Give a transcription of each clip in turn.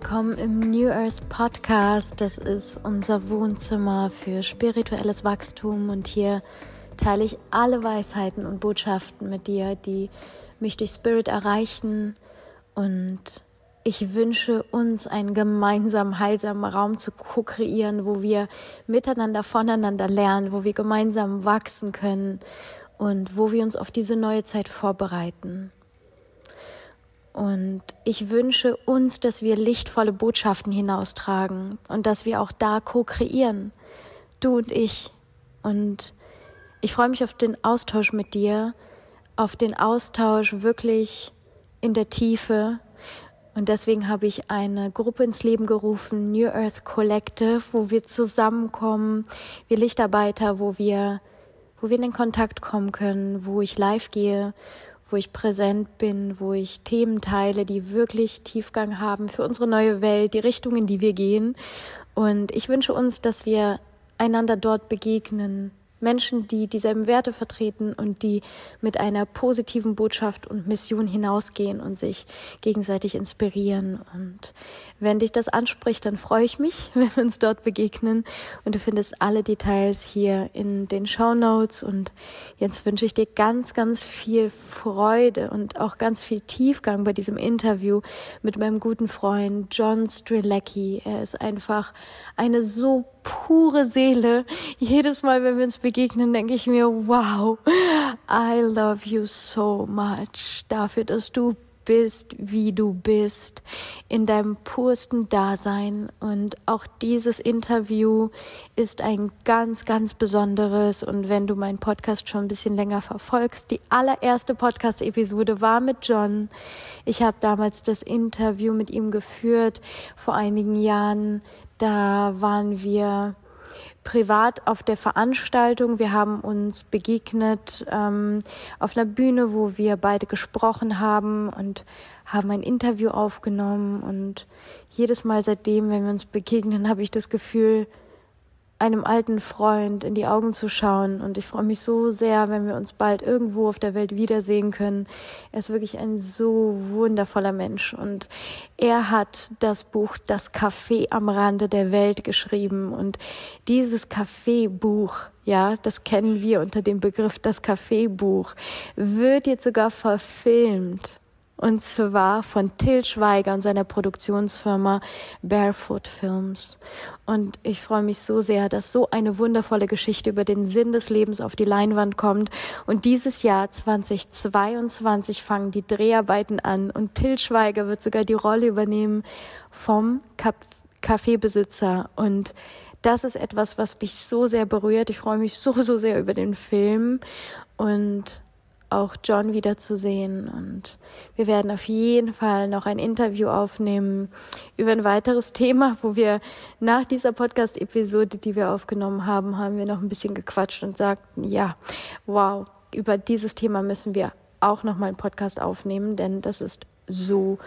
willkommen im New Earth Podcast. Das ist unser Wohnzimmer für spirituelles Wachstum und hier teile ich alle Weisheiten und Botschaften mit dir, die mich durch Spirit erreichen und ich wünsche uns einen gemeinsamen, heilsamen Raum zu ko-kreieren, wo wir miteinander, voneinander lernen, wo wir gemeinsam wachsen können und wo wir uns auf diese neue Zeit vorbereiten. Und ich wünsche uns, dass wir lichtvolle Botschaften hinaustragen und dass wir auch da co-kreieren, du und ich. Und ich freue mich auf den Austausch mit dir, auf den Austausch wirklich in der Tiefe. Und deswegen habe ich eine Gruppe ins Leben gerufen, New Earth Collective, wo wir zusammenkommen, wir Lichtarbeiter, wo wir, wo wir in den Kontakt kommen können, wo ich live gehe wo ich präsent bin, wo ich Themen teile, die wirklich Tiefgang haben für unsere neue Welt, die Richtung, in die wir gehen. Und ich wünsche uns, dass wir einander dort begegnen, Menschen, die dieselben Werte vertreten und die mit einer positiven Botschaft und Mission hinausgehen und sich gegenseitig inspirieren. Und wenn dich das anspricht, dann freue ich mich, wenn wir uns dort begegnen. Und du findest alle Details hier in den Show Notes. Und jetzt wünsche ich dir ganz, ganz viel Freude und auch ganz viel Tiefgang bei diesem Interview mit meinem guten Freund John Strilecki. Er ist einfach eine so pure Seele. Jedes Mal, wenn wir uns begegnen, denke ich mir, wow, I love you so much dafür, dass du bist, wie du bist, in deinem pursten Dasein. Und auch dieses Interview ist ein ganz, ganz besonderes. Und wenn du meinen Podcast schon ein bisschen länger verfolgst, die allererste Podcast-Episode war mit John. Ich habe damals das Interview mit ihm geführt vor einigen Jahren. Da waren wir privat auf der Veranstaltung. Wir haben uns begegnet ähm, auf einer Bühne, wo wir beide gesprochen haben und haben ein Interview aufgenommen. Und jedes Mal seitdem, wenn wir uns begegnen, habe ich das Gefühl, einem alten Freund in die Augen zu schauen. Und ich freue mich so sehr, wenn wir uns bald irgendwo auf der Welt wiedersehen können. Er ist wirklich ein so wundervoller Mensch. Und er hat das Buch Das Café am Rande der Welt geschrieben. Und dieses Café-Buch, ja, das kennen wir unter dem Begriff Das Café-Buch, wird jetzt sogar verfilmt. Und zwar von Till Schweiger und seiner Produktionsfirma Barefoot Films. Und ich freue mich so sehr, dass so eine wundervolle Geschichte über den Sinn des Lebens auf die Leinwand kommt. Und dieses Jahr 2022 fangen die Dreharbeiten an und Till Schweiger wird sogar die Rolle übernehmen vom Kaffeebesitzer. Und das ist etwas, was mich so sehr berührt. Ich freue mich so, so sehr über den Film. Und auch John wiederzusehen. Und wir werden auf jeden Fall noch ein Interview aufnehmen über ein weiteres Thema, wo wir nach dieser Podcast-Episode, die wir aufgenommen haben, haben wir noch ein bisschen gequatscht und sagten, ja, wow, über dieses Thema müssen wir auch noch mal einen Podcast aufnehmen, denn das ist so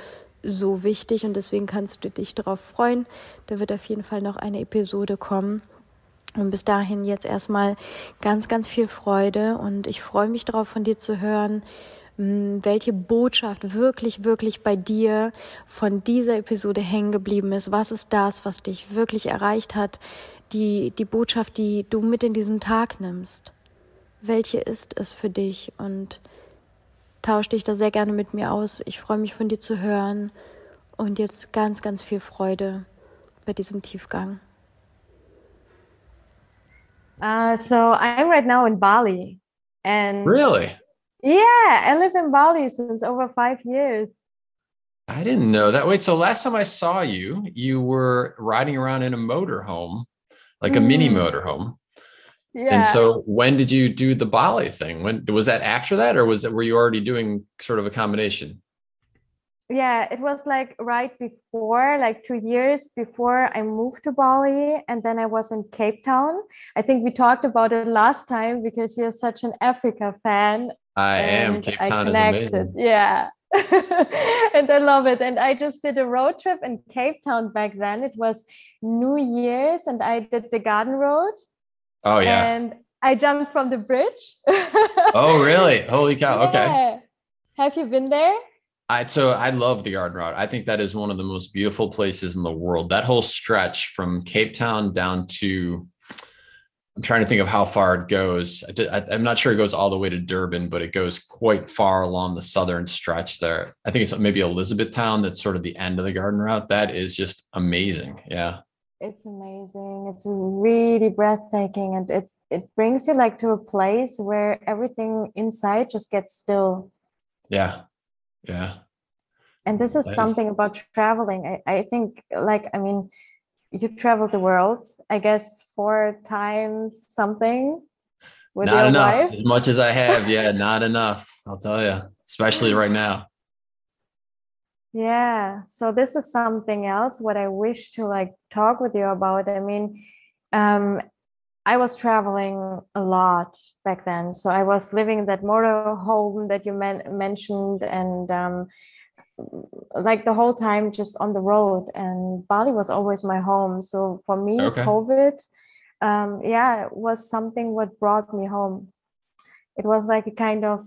so wichtig und deswegen kannst du dich darauf freuen. Da wird auf jeden Fall noch eine Episode kommen. Und bis dahin jetzt erstmal ganz, ganz viel Freude und ich freue mich darauf, von dir zu hören, hm, welche Botschaft wirklich, wirklich bei dir von dieser Episode hängen geblieben ist. Was ist das, was dich wirklich erreicht hat? Die, die Botschaft, die du mit in diesen Tag nimmst. Welche ist es für dich? Und tausch dich da sehr gerne mit mir aus. Ich freue mich von dir zu hören und jetzt ganz, ganz viel Freude bei diesem Tiefgang. Uh, so I'm right now in Bali. And really? Yeah, I live in Bali since over five years. I didn't know that. Wait, so last time I saw you, you were riding around in a motorhome, like a mm. mini motorhome. Yeah. And so when did you do the Bali thing? When was that after that or was it were you already doing sort of a combination? Yeah it was like right before like two years before i moved to bali and then i was in cape town. I think we talked about it last time because you're such an africa fan i am. cape town is amazing. Yeah. And i love it. And i just did a road trip in cape town back then. It was new year's and i did the garden road. Oh yeah. And i jumped from the bridge. Oh really? Holy cow. Yeah. okay have you been there I so I love the Garden Route. I think that is one of the most beautiful places in the world. That whole stretch from Cape Town down to I'm trying to think of how far it goes. I, am not sure it goes all the way to Durban, but it goes quite far along the southern stretch there. I think it's maybe Elizabethtown that's sort of the end of the garden route. That is just amazing. Yeah. It's amazing. It's really breathtaking and it's it brings you like to a place where everything inside just gets still. Yeah. Yeah. And this is that something is... about traveling. I, I think like I mean you traveled the world, I guess four times something. With not enough. Wife. As much as I have, yeah, not enough. I'll tell you, especially right now. Yeah. So this is something else what I wish to like talk with you about. I mean, um, I was traveling a lot back then. So I was living in that motor home that you men- mentioned, and um, like the whole time just on the road and bali was always my home so for me okay. covid um, yeah was something what brought me home it was like a kind of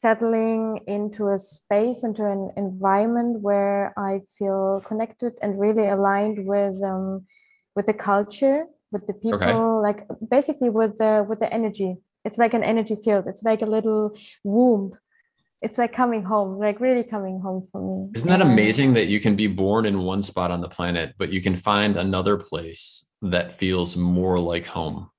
settling into a space into an environment where i feel connected and really aligned with um, with the culture with the people okay. like basically with the with the energy it's like an energy field it's like a little womb it's like coming home, like really coming home for me. Isn't that amazing that you can be born in one spot on the planet, but you can find another place that feels more like home,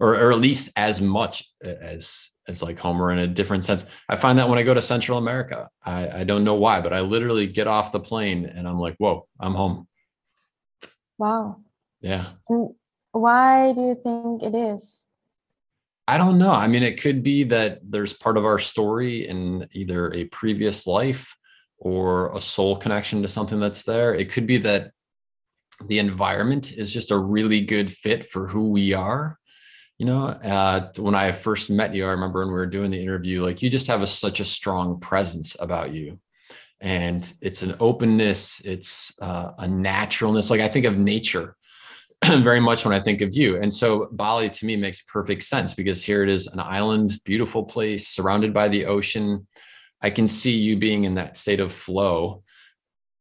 or or at least as much as as like home, or in a different sense. I find that when I go to Central America, I I don't know why, but I literally get off the plane and I'm like, whoa, I'm home. Wow. Yeah. And why do you think it is? I don't know. I mean, it could be that there's part of our story in either a previous life or a soul connection to something that's there. It could be that the environment is just a really good fit for who we are. You know, uh, when I first met you, I remember when we were doing the interview, like you just have a, such a strong presence about you. And it's an openness, it's uh, a naturalness. Like I think of nature very much when I think of you. And so Bali to me makes perfect sense because here it is an island, beautiful place surrounded by the ocean. I can see you being in that state of flow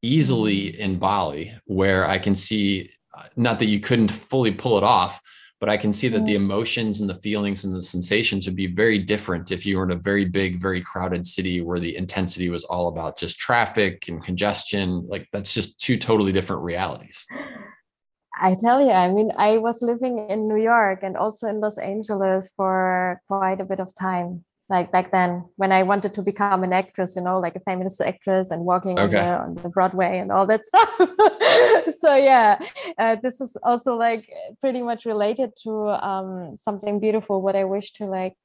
easily mm-hmm. in Bali, where I can see not that you couldn't fully pull it off, but I can see that the emotions and the feelings and the sensations would be very different if you were in a very big, very crowded city where the intensity was all about just traffic and congestion. Like that's just two totally different realities. I tell you, I mean, I was living in New York and also in Los Angeles for quite a bit of time. Like back then, when I wanted to become an actress, you know, like a famous actress and walking okay. on, the, on, the, Broadway and all that stuff. so yeah, uh, this is also like pretty much related to um, something beautiful. What I wish to like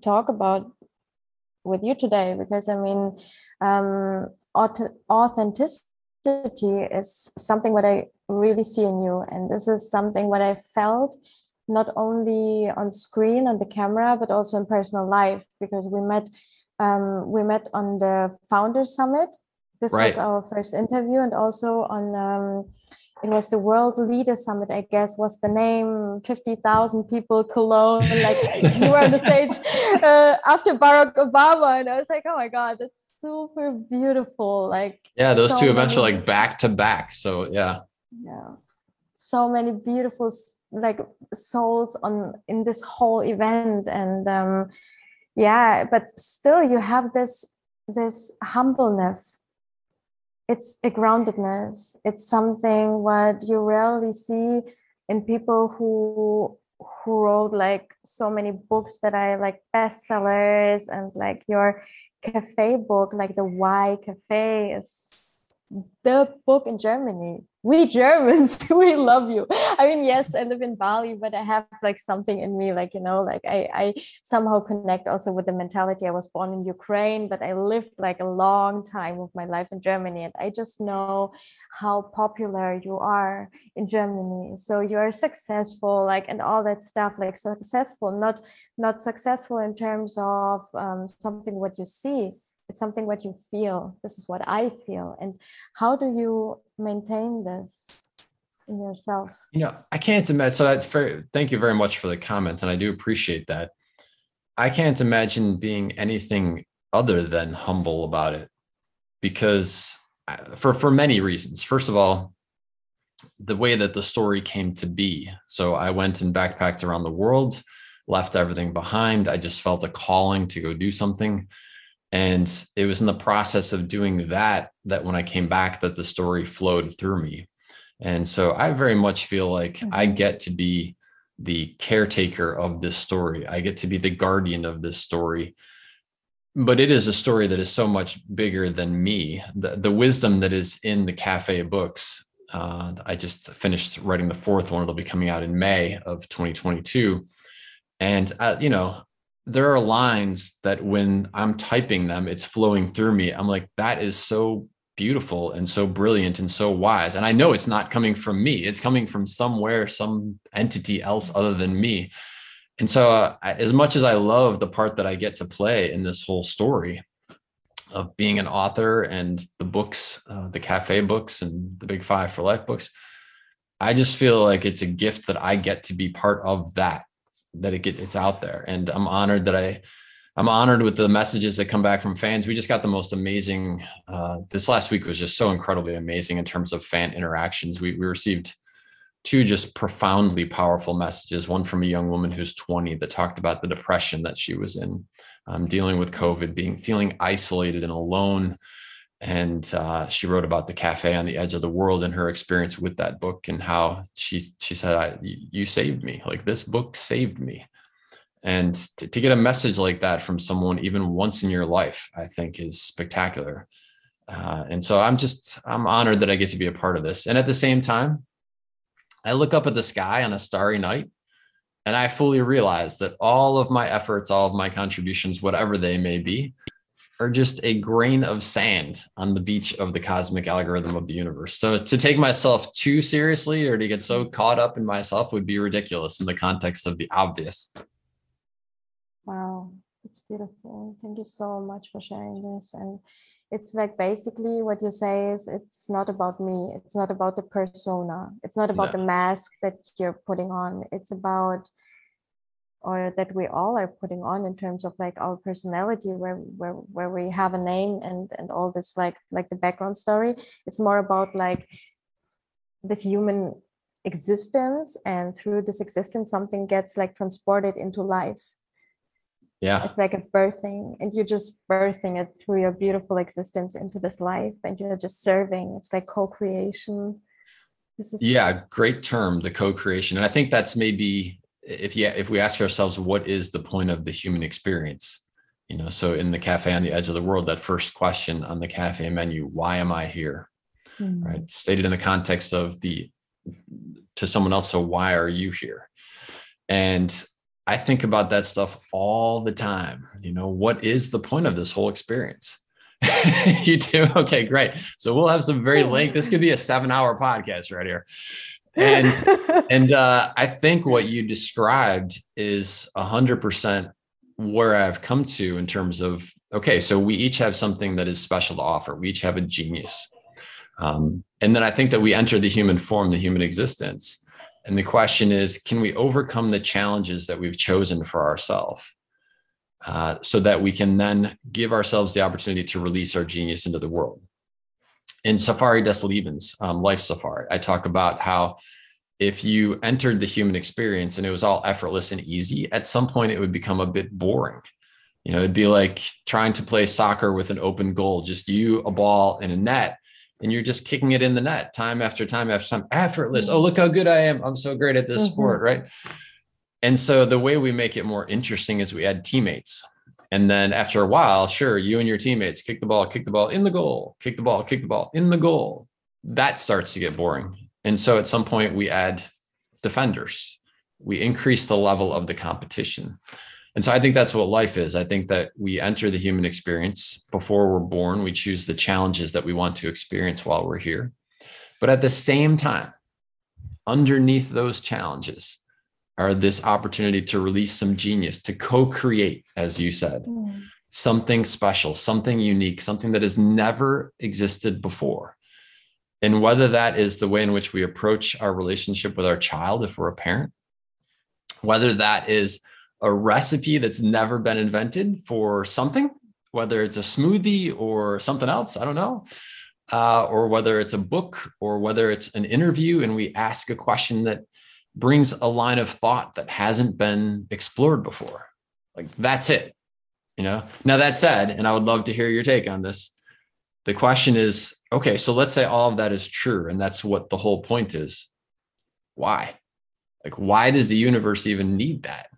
talk about with you today, because I mean, um, authenticity is something what I really see in you. And this is something what I felt not only on screen on the camera, but also in personal life, because we met um, we met on the founder Summit. This right. was our first interview, and also on um, it was the World Leader Summit, I guess was the name. Fifty thousand people, Cologne. Like you were on the stage uh, after Barack Obama, and I was like, oh my god, that's super beautiful. Like yeah, those so two events many, are like back to back. So yeah, yeah, so many beautiful like souls on in this whole event, and um, yeah, but still you have this this humbleness. It's a groundedness. It's something what you rarely see in people who who wrote like so many books that are like bestsellers and like your cafe book like the why cafe is the book in germany we Germans, we love you. I mean, yes, I live in Bali, but I have like something in me, like, you know, like I, I somehow connect also with the mentality. I was born in Ukraine, but I lived like a long time of my life in Germany. And I just know how popular you are in Germany. So you are successful, like, and all that stuff, like successful, not, not successful in terms of um, something what you see, it's something what you feel this is what i feel and how do you maintain this in yourself you know i can't imagine so that for, thank you very much for the comments and i do appreciate that i can't imagine being anything other than humble about it because uh, for for many reasons. First of all, the way that the story came to be. So I went and backpacked around the world, left everything behind. I just felt a calling to go do something. And it was in the process of doing that that when I came back that the story flowed through me. And so I very much feel like mm-hmm. I get to be the caretaker of this story. I get to be the guardian of this story. But it is a story that is so much bigger than me. The, the wisdom that is in the cafe books. Uh, I just finished writing the fourth one. It'll be coming out in May of 2022. And, uh, you know, there are lines that when I'm typing them, it's flowing through me. I'm like, that is so beautiful and so brilliant and so wise. And I know it's not coming from me, it's coming from somewhere, some entity else other than me. And so, uh, as much as I love the part that I get to play in this whole story of being an author and the books, uh, the cafe books and the Big Five for Life books, I just feel like it's a gift that I get to be part of that, that it get, it's out there. And I'm honored that I I'm honored with the messages that come back from fans. We just got the most amazing. Uh, this last week was just so incredibly amazing in terms of fan interactions. We we received two just profoundly powerful messages. One from a young woman who's 20 that talked about the depression that she was in, um, dealing with COVID, being feeling isolated and alone. And uh, she wrote about the cafe on the edge of the world and her experience with that book and how she she said, I, "You saved me. Like this book saved me." and to, to, get a message like that from someone even once in your life i think is spectacular uh, and so i'm just i'm honored that i get to be a part of this and at the same time i look up at the sky on a starry night and i fully realize that all of my efforts all of my contributions whatever they may be are just a grain of sand on the beach of the cosmic algorithm of the universe. So to take myself too seriously or to get so mm-hmm. caught up in myself would be ridiculous in the context of the obvious. Wow, it's beautiful. Thank you so much for sharing this. And it's like basically what you say is it's not about me. It's not about the persona. It's not about no. the mask that you're putting on. It's about or that we all are putting on in terms of like our personality where where where we have a name and and all this like like the background story. It's more about like this human existence and through this existence something gets like transported into life. Yeah. It's like a birthing and you're just birthing it through your beautiful existence into this life and you're just serving. It's like co-creation. This is yeah great term the co-creation and i think that's maybe if yeah if we ask ourselves what is the point of the human experience you know so in the cafe on the edge of the world that first question on the cafe menu why am i here mm-hmm. right stated in the context of the to someone else so why are you here and I think about that stuff all the time. You know, what is the point of this whole experience? you do? Okay, great. So we'll have some very length. This could be a seven hour podcast right here. And and uh, I think what you described is a hundred percent where I've come to in terms of okay, so we each have something that is special to offer. We each have a genius. Um, and then I think that we enter the human form, the human existence and the question is can we overcome the challenges that we've chosen for ourselves uh, so that we can then give ourselves the opportunity to release our genius into the world? In Safari des Lebens, um, Life Safari, I talk about how if you entered the human experience and it was all effortless and easy, at some point it would become a bit boring. You know, it'd be like trying to play soccer with an open goal, just you, a ball, and a net and you're just kicking it in the net time after time after time, effortless. Mm-hmm. Oh, look how good I am. I'm so great at this mm-hmm. sport, right? And so the way we make it more interesting is we add teammates. And then after a while, sure, you and your teammates kick the ball, kick the ball in the goal, kick the ball, kick the ball in the goal. That starts to get boring. And so at some point, we add defenders. We increase the level of the competition. And so I think that's what life is. I think that we enter the human experience before we're born. We choose the challenges that we want to experience while we're here. But at the same time, underneath those challenges are this opportunity to release some genius, to co create, as you said, mm. something special, something unique, something that has never existed before. And whether that is the way in which we approach our relationship with our child, if we're a parent, whether that is a recipe that's never been invented for something whether it's a smoothie or something else, I don't know, uh, or whether it's a book or whether it's an interview, and we ask a question that brings a line of thought that hasn't been explored before. Like that's it. You know. Now that said, and I would love to hear your take on this. The question is, okay, so let's say all of that is true, and that's what the whole point is. Why? Like, why does the universe even need that?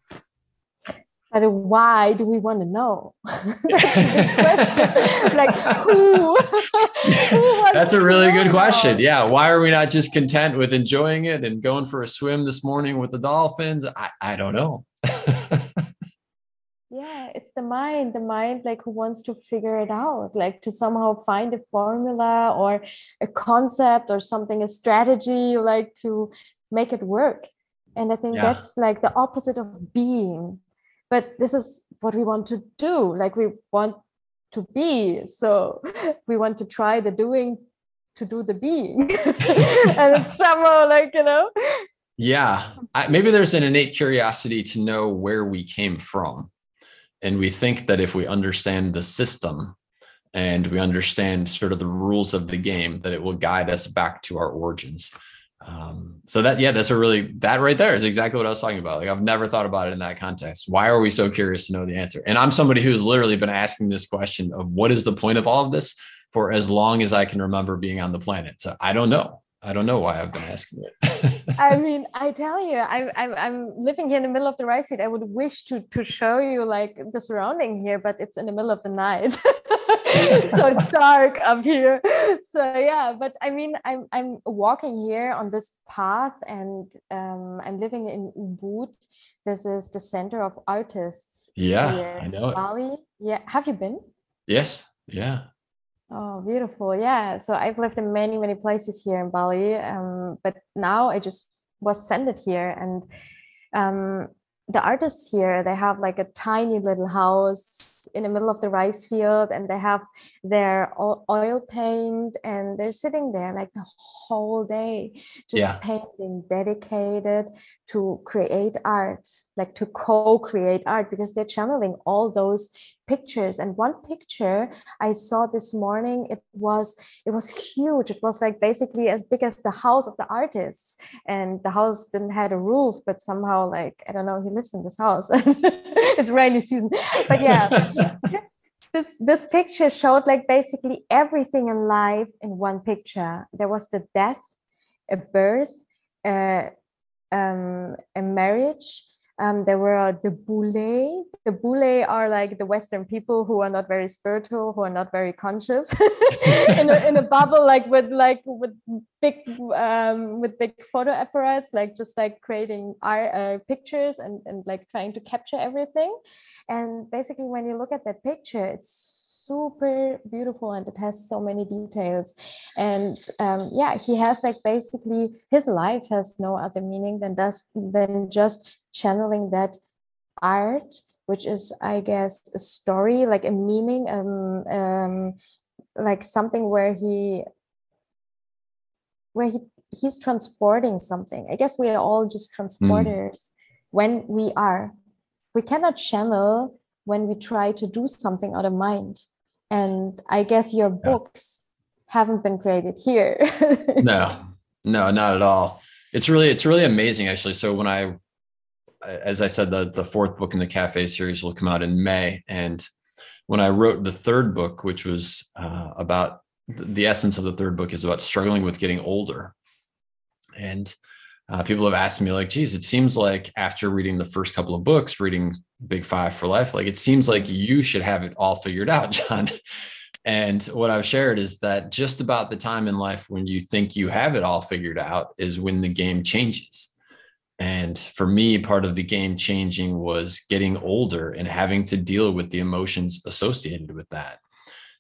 But why do we want to know? like who? who That's a really good question. Yeah. Why are we not just content with enjoying it and going for a swim this morning with the dolphins? I, I don't know. yeah, it's the mind, the mind like who wants to figure it out, like to somehow find a formula or a concept or something, a strategy, like to make it work. And I think yeah. that's like the opposite of being but this is what we want to do. Like we want to be. So we want to try the doing to do the being. And it's somehow like you know? Yeah. I, maybe there's an innate curiosity to know where we came from. And we think that if we understand the system and we understand sort of the rules of the game that it will guide us back to our origins um, so that yeah that's a really that right there is exactly what i was talking about. Like i've never thought about it in that context. Why are we so curious to know the answer? And i'm somebody who's literally been asking this question of what is the point of all of this for as long as i can remember being on the planet. So i don't know I don't know why I've been asking it. I mean, I tell you, I, I'm I'm living here in the middle of the rice field. I would wish to to show you like the surrounding here, but it's in the middle of the night, so it's dark up here. So yeah, but I mean, I'm I'm walking here on this path, and um, I'm living in Ubud. This is the center of artists. Yeah, I know Bali. Yeah, have you been? Yes. Yeah. Oh, beautiful. Yeah. So I've lived in many, many places here in Bali. Um, but now I just was sent here and um, the artists here they have like a tiny little house in the middle of the rice field and they have their oil paint and they're sitting there like the whole day just yeah. painting dedicated to create art like to co-create art because they're channeling all those pictures. And one picture i saw this morning it was it was huge. It was like basically as big as the house of the artists. And the house didn't have a roof but somehow like i don't know he lives in this house. It's rainy season. But yeah this this picture showed like basically everything in life in one picture. There was the death a birth uh, um, a marriage um, there were the bule. The bule are like the Western people who are not very spiritual, who are not very conscious, in, a, in a bubble, like with like with big um, with big photo apparatus, like just like creating art uh, pictures and and like trying to capture everything. And basically, when you look at that picture, it's super beautiful and it has so many details and um, yeah he has like basically his life has no other meaning than does than just channeling that art which is i guess a story like a meaning um, um like something where he where he he's transporting something i guess we are all just hmm. transporters mm. when we are we cannot channel when we try to do something out of mind and i guess your books yeah. haven't been created here no no not at all it's really it's really amazing actually so when i as I said, the, the fourth book in the cafe series will come out in May. And when I wrote the third book, which was uh, about the essence of the third book is about struggling with getting older. And uh, people have asked me, like, geez, it seems like after reading the first couple of books, reading Big Five for Life, like it seems like you should have it all figured out, John. And what I've shared is that just about the time in life when you think you have it all figured out is when the game changes and for me, part of the game changing was getting older and having to deal with the emotions associated with that.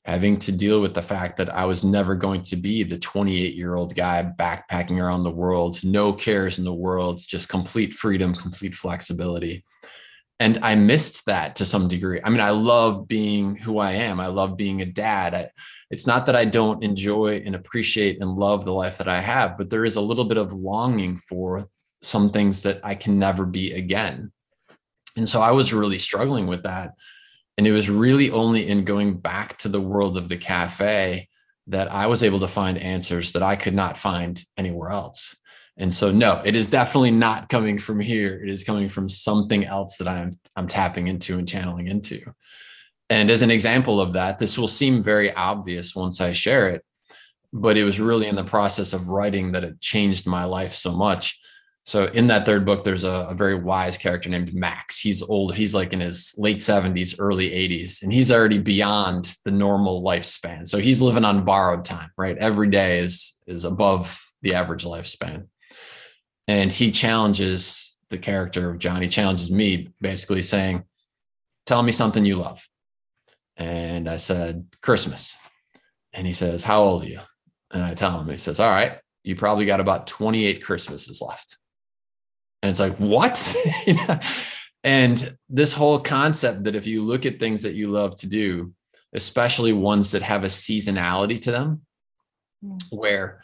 Having to deal with the fact that I was never going to be the 28 year old guy backpacking around the world, no cares in the world, just complete freedom, complete flexibility. And I missed that to some degree. I mean, I love being who I am. I love being a dad. I, it's not that I don't enjoy and appreciate and love the life that I have, but there is a little bit of longing for some things that I can never be again. And so I was really struggling with that. And it was really only in going back to the world of the cafe that I was able to find answers that I could not find anywhere else. And so no, it is definitely not coming from here. It is coming from something else that I'm I'm tapping into and channeling into. And as an example of that, this will seem very obvious once I share it, but it was really in the process of writing that it changed my life so much so in that third book, there's a, a, very wise character named Max. He's old. He's like in his late 70s, early 80s, and he's already beyond the normal lifespan. So he's living on borrowed time, right? Every day is is above the average lifespan. And he challenges the character of John. He challenges me, basically saying, "Tell me something you love." And I said, "Christmas." And he says, "How old are you?" And I tell him. He says, "All right, you probably got about 28 Christmases left." And it's like, what? and this whole concept that if you look at things that you love to do, especially ones that have a seasonality to them, mm. where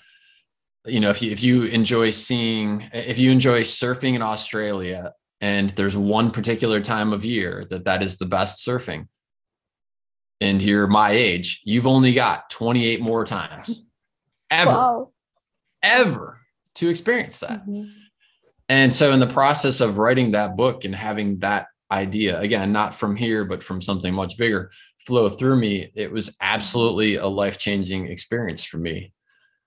you know if you if you enjoy seeing if you enjoy surfing in Australia and there's one particular time of year that that is the best surfing and you're my age you've only got 28 more times ever wow. ever to experience that mm-hmm. And so, in the process of writing that book and having that idea, again, not from here, but from something much bigger, flow through me, it was absolutely a life changing experience for me.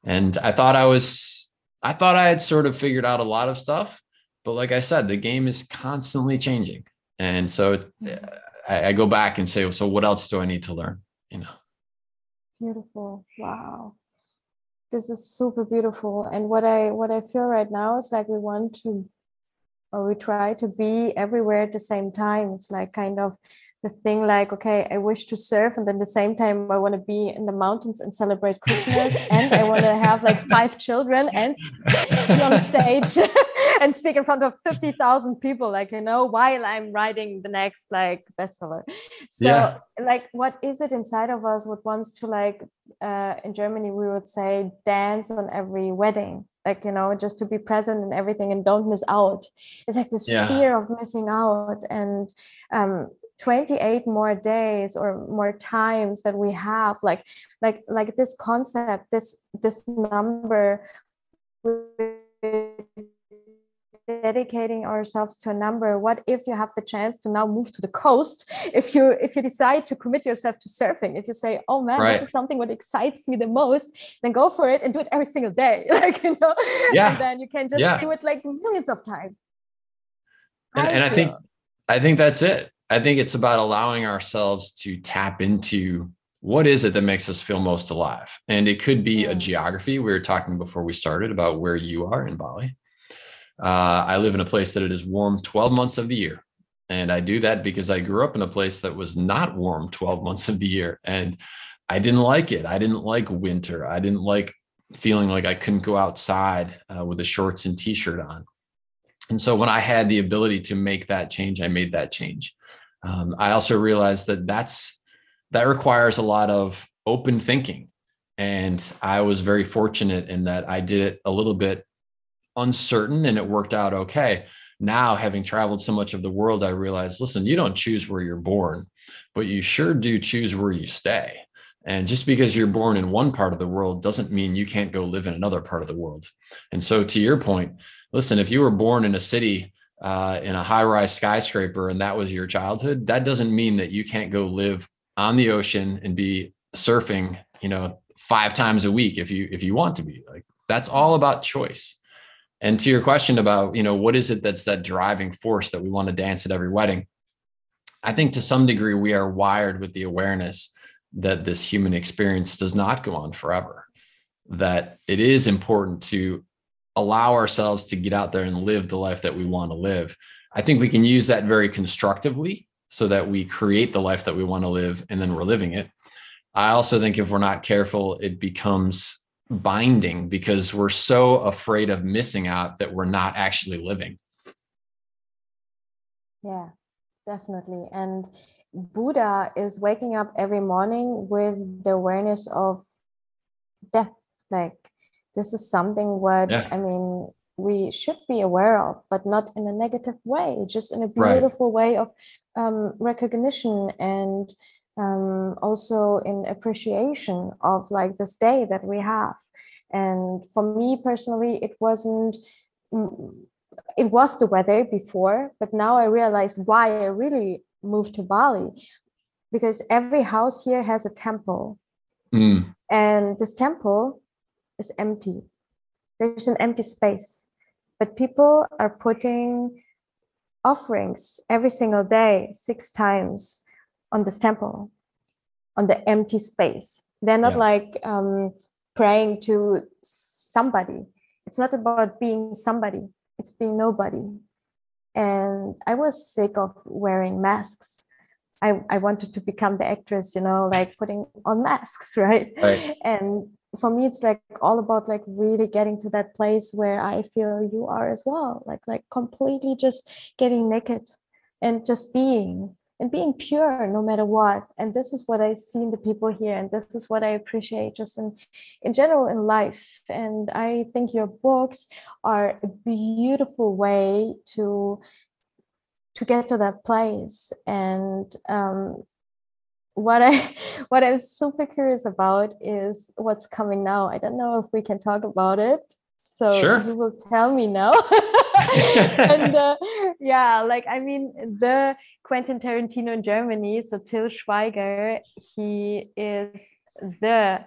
And I thought I was, I thought I had sort of figured out a lot of stuff. But like I said, the game is constantly changing. And so uh, I, I go back and say, so what else do I need to learn? You know? Beautiful. Wow this is super beautiful and what i what i feel right now is like we want to or we try to be everywhere at the same time it's like kind of the thing like okay i wish to surf and then the same time i want to be in the mountains and celebrate christmas and i want to have like five children and be on stage and speak in front of 50,000 people like you know while i'm writing the next like bestseller so yeah. like what is it inside of us what wants to like uh, in germany we would say dance on every wedding like you know just to be present in everything and don't miss out it's like this yeah. fear of missing out and um 28 more days or more times that we have like like like this concept this this number dedicating ourselves to a number what if you have the chance to now move to the coast if you if you decide to commit yourself to surfing if you say oh man right. this is something what excites me the most then go for it and do it every single day like you know yeah. and then you can just yeah. do it like millions of times and, I, and I think i think that's it I think it's about allowing ourselves to tap into what is it that makes us feel most alive? And it could be a geography. We were talking before we started about where you are in Bali. Uh, I live in a place that it is warm 12 months of the year. And I do that because I grew up in a place that was not warm 12 months of the year. And I didn't like it. I didn't like winter. I didn't like feeling like I couldn't go outside uh, with a shorts and t shirt on. And so when I had the ability to make that change, I made that change um, I also realized that that's that requires a lot of open thinking, and I was very fortunate in that I did it a little bit uncertain, and it worked out okay. Now, having traveled so much of the world, I realized, listen, you don't choose where you're born, but you sure do choose where you stay. And just because you're born in one part of the world doesn't mean you can't go live in another part of the world. And so, to your point, listen, if you were born in a city uh, in a high rise skyscraper and that was your childhood, that doesn't mean that you can't go live on the ocean and be surfing, you know, five times a week if you if you want to be. Like that's all about choice. And to your question about, you know, what is it that's that driving force that we want to dance at every wedding? I think to some degree we are wired with the awareness that this human experience does not go on forever. That it is important to allow ourselves to get out there and live the life that we want to live. I think we can use that very constructively so that we create the life that we want to live and then we're living it. I also think if we're not careful, it becomes binding because we're so afraid of missing out that we're not actually living. Yeah, definitely. And Buddha is waking up every morning with the awareness of death. Like this is something what yeah. I mean we should be aware of, but not in a negative way, just in a beautiful right. way of um, recognition and um, also in appreciation of like this day that we have. And for me personally, it wasn't, mm, it was the weather before, but now I realized why I really moved to Bali because every house here has a temple. Mm. And this temple is empty. There's an empty space. But people are putting offerings every single day, six times on this temple, on the empty space. They're not yeah. like um, praying to somebody. It's not about being somebody, it's being nobody. And I was sick of wearing masks. I, I wanted to become the actress, you know, like putting on masks, right? right? And for me, it's like all about like really getting to that place where I feel you are as well, like like completely just getting naked and just being and being pure no matter what. And this is what I see in the people here, and this is what I appreciate just in in general in life. And I think your books are a beautiful way to to get to that place and um, what i what i'm super curious about is what's coming now. I don't know if we can talk about it. So sure. you will tell me now. And uh, yeah like i mean the quentin tarantino in germany so Til Schweiger he is the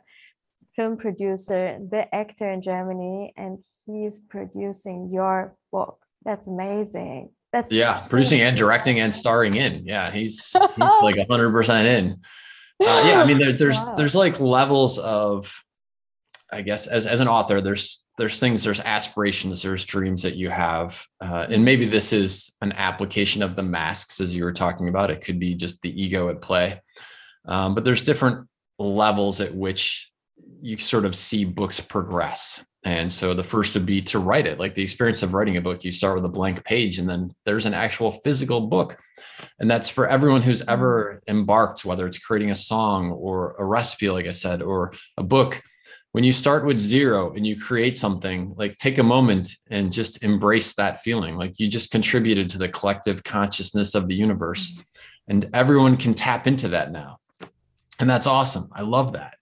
film producer the actor in germany and he's producing your book. That's amazing that's yeah, so producing and directing and starring in. Yeah, he's, he's like hundred percent in. Uh, yeah, I mean, there, there's wow. there's like levels of, I guess, as as an author, there's there's things, there's aspirations, there's dreams that you have, uh, and maybe this is an application of the masks as you were talking about. It could be just the ego at play, um, but there's different levels at which you sort of see books progress and so the first would be to write it, like the experience of writing a book. You start with a blank page and then there's an actual physical book. And that's for everyone who's ever embarked, whether it's creating a song or a recipe, like I said, or a book. When you start with zero and you create something, like take a moment and just embrace that feeling. Like you just contributed to the collective consciousness of the universe. And everyone can tap into that now. And that's awesome. I love that.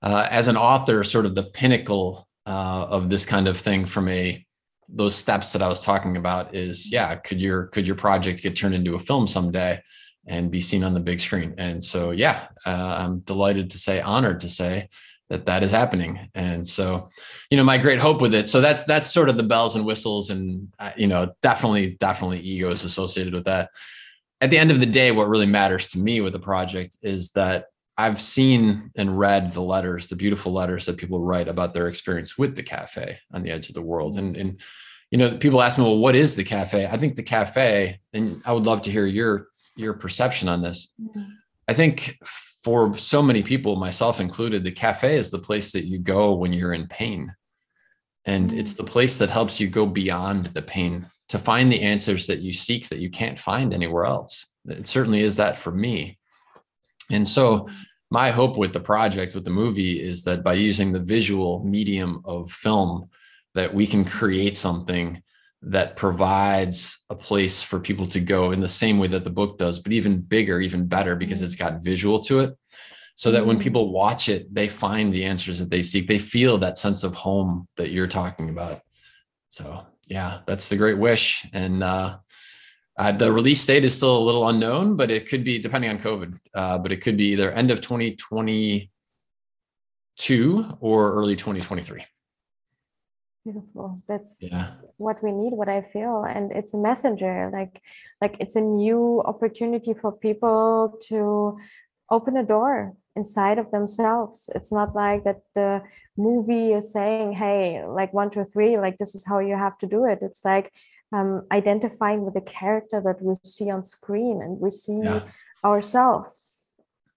Uh, as an author, sort of the pinnacle uh, of this kind of thing from a those steps that I was talking about is yeah could your could your project get turned into a film someday and be seen on the big screen? And so yeah uh, I'm delighted to say honored to say that that is happening. And so you know my great hope with it so that's that's sort of the bells and whistles and uh, you know definitely definitely egos associated with that. At the end of the day what really matters to me with the project is that I've seen and read the letters, the beautiful letters that people write about their experience with the cafe on the edge of the world. And, and you know, people ask me, well, what is the cafe? I think the cafe, and I would love to hear your your perception on this. Mm-hmm. I think for so many people, myself included, the cafe is the place that you go when you're in pain. And mm-hmm. it's the place that helps you go beyond the pain to find the answers that you seek that you can't find anywhere else. It certainly is that for me. And so my hope with the project with the movie is that by using the visual medium of film that we can create something that provides a place for people to go in the same way that the book does but even bigger even better because it's got visual to it. So that when mm-hmm. people watch it they find the answers that they seek. They feel that sense of home that you're talking about. So yeah that's the great wish. And uh uh, the release date is still a little unknown, but it could be depending on COVID. Uh, but it could be either end of 2022 or early 2023. Beautiful. That's yeah. what we need. What I feel, and it's a messenger. Like, like it's a new opportunity for people to open a door inside of themselves. It's not like that the movie is saying, "Hey, like one, two, three, like this is how you have to do it." It's like um, identifying with the character that we see on screen and we see yeah. ourselves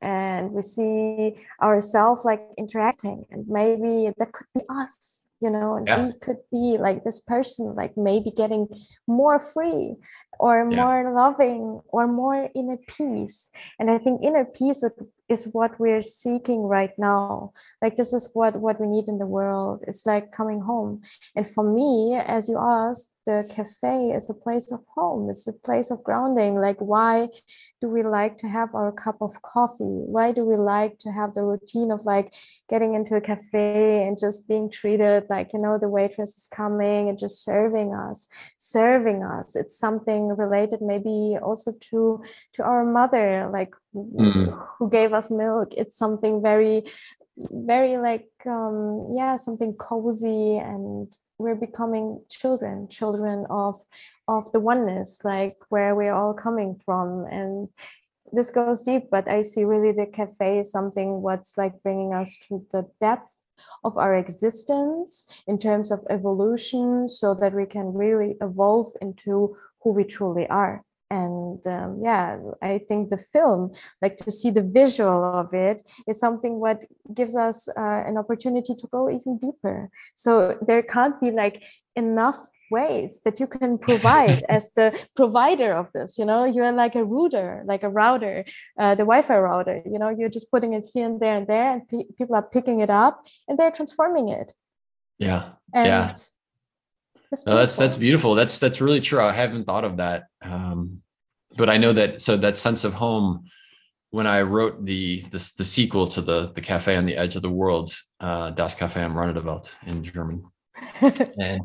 and we see ourselves like interacting and maybe that could be us you know and yeah. we could be like this person like maybe getting more free or yeah. more loving or more inner peace and i think inner peace is what we're seeking right now like this is what what we need in the world it's like coming home and for me as you asked the cafe is a place of home it's a place of grounding. Like why do we like to have our cup of coffee? Why do we like to have the routine of like getting into a cafe and just being treated like you know the waitress is coming and just serving us serving us? It's something related maybe also to to our mother like mm. who gave us milk. It's something very very like um yeah something cozy and we're becoming children children of of the oneness like where we're all coming from. And this goes deep but i see really the cafe is something what's like bringing us to the depth of our existence in terms of evolution so that we can really evolve into who we truly are and um, yeah i think the film like to see the visual of it is something what gives us uh, an opportunity to go even deeper. So there can't be like enough ways that you can provide as the provider of this you know? You're like a router like a router uh, the wi-fi router you know? You're just putting it here and there and there and pe- people are picking it up and they're transforming it. Yeah. And yeah that's no, that's that's beautiful. That's that's really true. I haven't thought of that, um, but I know that. So that sense of home. When I wrote the the, the sequel to the the cafe on the edge of the world, uh, Das Café am Rande der Welt in German, and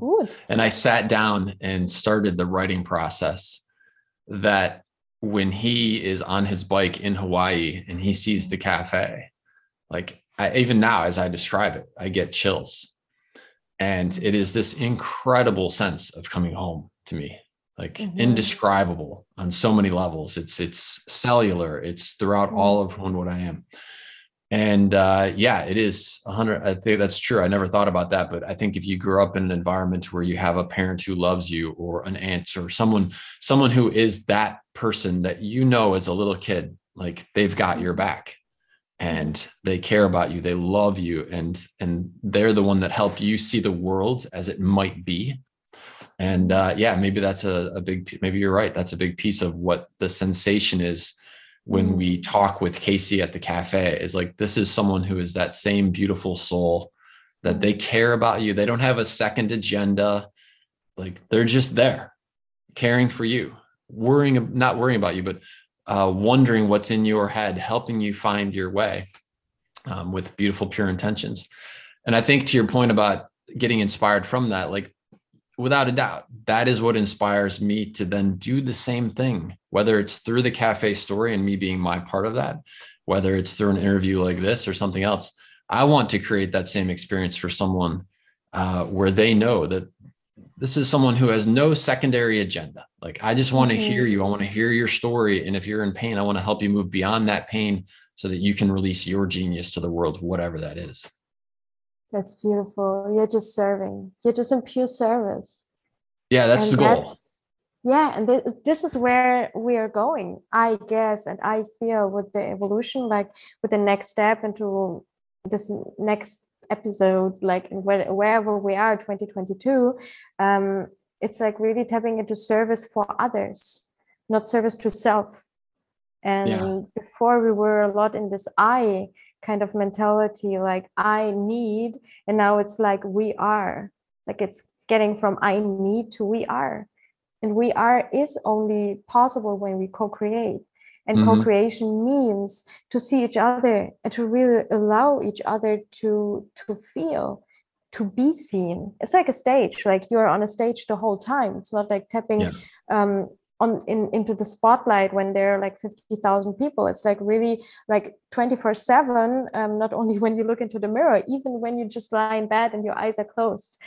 and I sat down and started the writing process. That when he is on his bike in Hawaii and he sees the cafe, like I, even now as I describe it, I get chills and it is this incredible sense of coming home to me like mm-hmm. indescribable on so many levels. It's it's cellular. It's throughout mm-hmm. all of who and what i am. And uh, yeah it is 100 i think that's true. I never thought about that but i think if you grew up in an environment where you have a parent who loves you or an aunt or someone someone who is that person that you know as a little kid like they've got your back and they care about you they love you and and they're the one that helped you see the world as it might be and uh, yeah maybe that's a, a big maybe you're right that's a big piece of what the sensation is when mm. we talk with casey at the cafe is like this is someone who is that same beautiful soul that they care about you they don't have a second agenda like they're just there caring for you worrying not worrying about you but uh, wondering what's in your head, helping you find your way um, with beautiful, pure intentions. And I think to your point about getting inspired from that, like without a doubt, that is what inspires me to then do the same thing, whether it's through the cafe story and me being my part of that, whether it's through an interview like this or something else. I want to create that same experience for someone uh, where they know that this is someone who has no secondary agenda. Like, I just want mm-hmm. to hear you. I want to hear your story. And if you're in pain, I want to help you move beyond that pain so that you can release your genius to the world, whatever that is. That's beautiful. You're just serving, you're just in pure service. Yeah, that's and the goal. That's, yeah, and th- this is where we are going, I guess. And I feel with the evolution, like with the next step into this next episode like wherever we are 2022 um, it's like really tapping into service for others not service to self. And yeah. before we were a lot in this i kind of mentality like i need and now it's like we are. Like it's getting from i need to we are. And we are is only possible when we co-create and mm-hmm. co-creation means to see each other and to really allow each other to to feel to be seen it's like a stage like you're on a stage the whole time it's not like tapping yeah. um on in into the spotlight when there are like 50,000 people it's like really like 24 7 um, not only when you look into the mirror even when you just lie in bed and your eyes are closed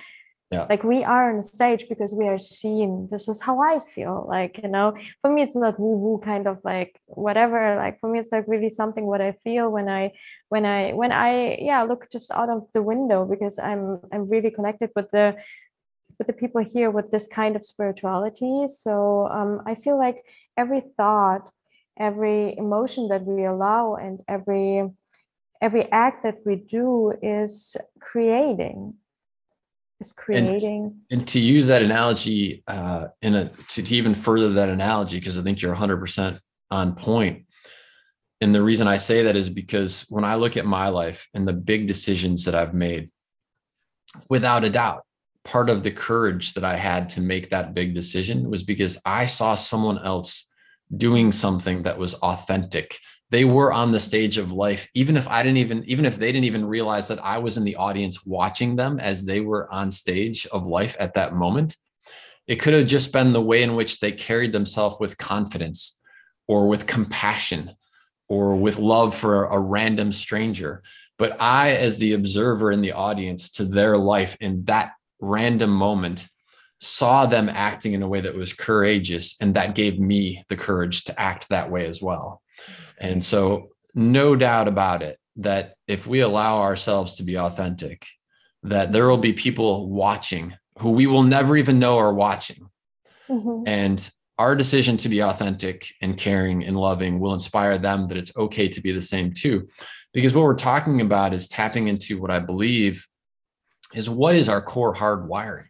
yeah. like we are on stage because we are seen. This is how i feel like you know? For me it's not woo woo kind of like whatever. Like for me it's like really something what i feel when i when i when i yeah look just out of the window because i'm i'm really connected with the with the people here with this kind of spirituality. So um, i feel like every thought every emotion that we allow and every every act that we do is creating is creating. And, and to use that analogy uh, in a to, to even further that analogy, because I think you're 100% on point. And the reason I say that is because when I look at my life and the big decisions that I've made, without a doubt, part of the courage that I had to make that big decision was because I saw someone else doing something that was authentic. They were on the stage of life, even if I didn't even, even if they didn't even realize that I was in the audience watching them as they were on stage of life at that moment. It could have just been the way in which they carried themselves with confidence or with compassion or with love for a random stranger. But I, as the observer in the audience to their life in that random moment, saw them acting in a way that was courageous and that gave me the courage to act that way as well and so no doubt about it that if we allow ourselves to be authentic that there will be people watching who we will never even know are watching mm-hmm. and our decision to be authentic and caring and loving will inspire them that it's okay to be the same too because what we're talking about is tapping into what i believe is what is our core hard wiring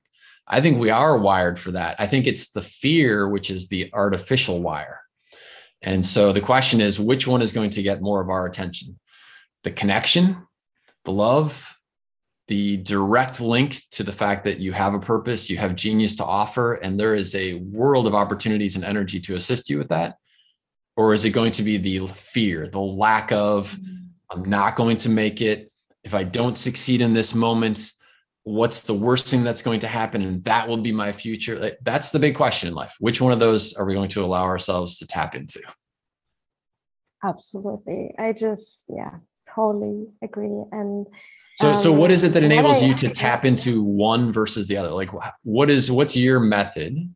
I think we are wired for that. I think it's the fear, which is the artificial wire. And so the question is which one is going to get more of our attention? The connection, the love, the direct link to the fact that you have a purpose, you have genius to offer, and there is a world of opportunities and energy to assist you with that? Or is it going to be the fear, the lack of, mm-hmm. I'm not going to make it? If I don't succeed in this moment, what's the worst thing that's going to happen? And that will be my future. That's the big question in life. Which one of those are we going to allow ourselves to tap into? Absolutely. I just yeah totally agree. And so um, so what is it that enables I, you to tap into one versus the other? Like what is what's your method?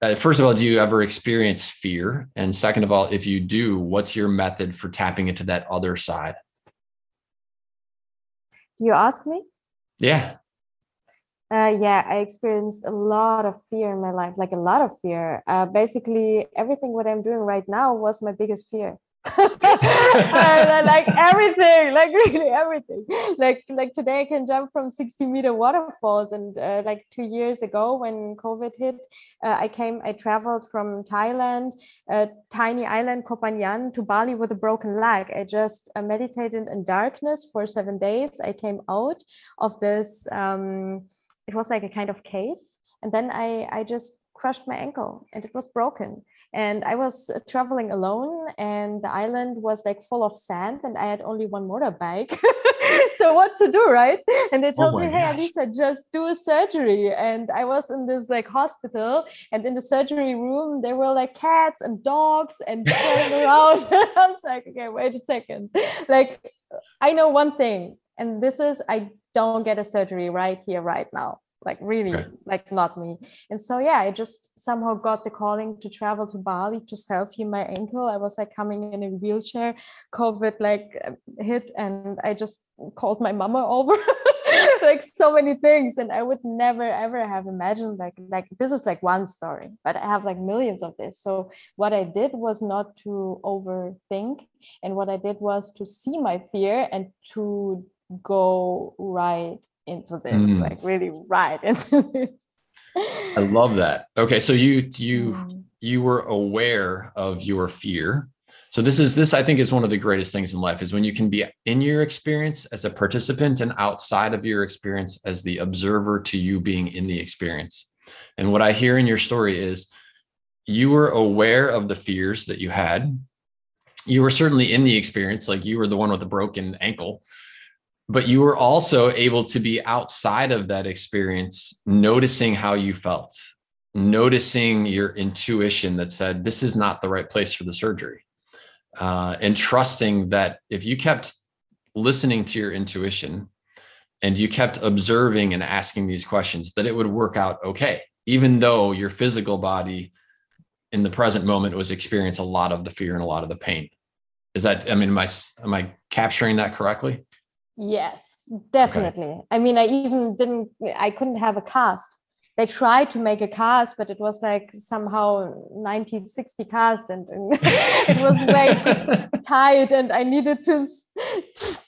Uh, first of all do you ever experience fear? And second of all if you do what's your method for tapping into that other side? You ask me? Yeah uh, yeah, I experienced a lot of fear in my life, like a lot of fear. Uh, basically, everything what I'm doing right now was my biggest fear. like everything like really everything like like today i can jump from 60 meter waterfalls and uh, like two years ago when covid hit uh, i came i traveled from thailand a tiny island Koh Phangan to bali with a broken leg i just uh, meditated in darkness for seven days i came out of this um, it was like a kind of cave. And then i i just crushed my ankle and it was broken. And i was uh, traveling alone and the island was like full of sand and i had only one motorbike. So what to do right? And they oh told oh me hey gosh. alica just do a surgery. And i was in this like hospital and in the surgery room there were like cats and dogs and going around. I was like okay wait a second. Like i know one thing and this is i don't get a surgery right here right now. Like really okay. like not me. And so yeah i just somehow got the calling to travel to bali to selfie my ankle. I was like coming in a wheelchair covid like hit and i just called my mama over like so many things. And i would never ever have imagined like like this is like one story but i have like millions of this. So what i did was not to overthink. And what i did was to see my fear and to go right into this, mm. like really right into this. I love that. Okay, so you you mm. you were aware of your fear. So this is this I think is one of the greatest things in life is when you can be in your experience as a participant and outside of your experience as the observer to you being in the experience. And what I hear in your story is you were aware of the fears that you had. You were certainly in the experience, like you were the one with the broken ankle but you were also able to be outside of that experience, noticing how you felt, noticing your intuition that said, this is not the right place for the surgery. Uh, and trusting that if you kept listening to your intuition and you kept observing and asking these questions, that it would work out okay, even though your physical body in the present moment was experiencing a lot of the fear and a lot of the pain. Is that, I mean, am I, am I capturing that correctly? Yes, definitely. Okay. I mean, I even didn't, I couldn't have a cast they tried to make a cast but it was like somehow 1960 cast and, and it was way too tight and i needed to,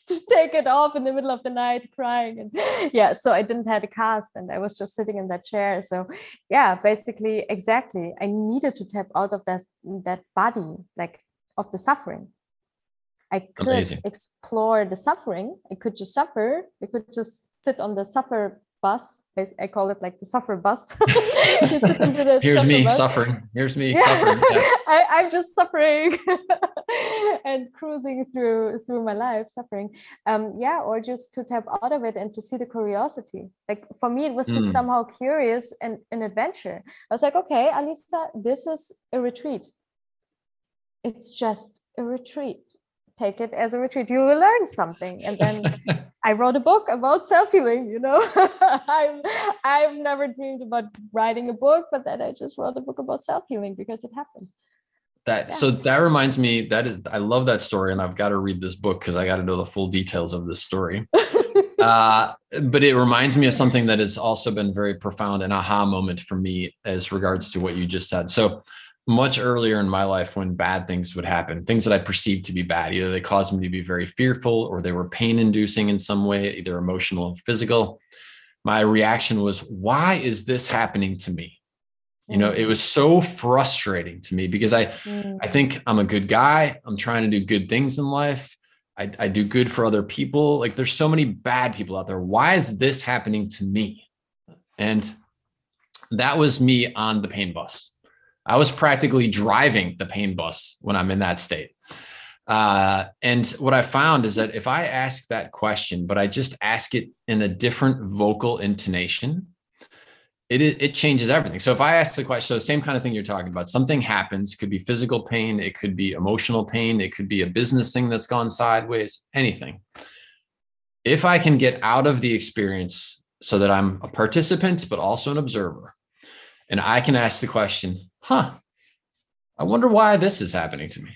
to take it off in the middle of the night crying and yeah so i didn't have a cast and i was just sitting in that chair so yeah basically exactly i needed to tap out of that that body like of the suffering I could Amazing. explore the suffering. I could just suffer. I could just sit on the suffer bus. I, I call it like the suffer bus. Here's suffer me bus. suffering. Here's me yeah. suffering. Yeah. I, I'm just suffering and cruising through through my life, suffering. Um, yeah, or just to tap out of it and to see the curiosity. Like for me, it was just mm. somehow curious and an adventure. I was like, okay, Alica, this is a retreat. It's just a retreat take it as a retreat. You will learn something. And then i wrote a book about self-healing you know? I've i've never dreamed about writing a book but then i just wrote a book about self-healing because it happened. That yeah. so that reminds me that is i love that story and i've got to read this book because i got to know the full details of this story. Uh, but it reminds me of something that has also been very profound and aha moment for me as regards to what you just said. So much earlier in my life when bad things would happen, things that I perceived to be bad. Either they caused me to be very fearful or they were pain inducing in some way, either emotional or physical. My reaction was, why is this happening to me? You know, it was so frustrating to me because I, mm. I think I'm a good guy. I'm trying to do good things in life. I, I do good for other people. Like there's so many bad people out there. Why is this happening to me? And that was me on the pain bus I was practically driving the pain bus when I'm in that state. Uh, and what I found is that if I ask that question, but I just ask it in a different vocal intonation, it, it changes everything. So if I ask the question, so the same kind of thing you're talking about, something happens, could be physical pain, it could be emotional pain, it could be a business thing that's gone sideways, anything. If I can get out of the experience so that I'm a participant, but also an observer, and I can ask the question, huh, I wonder why this is happening to me.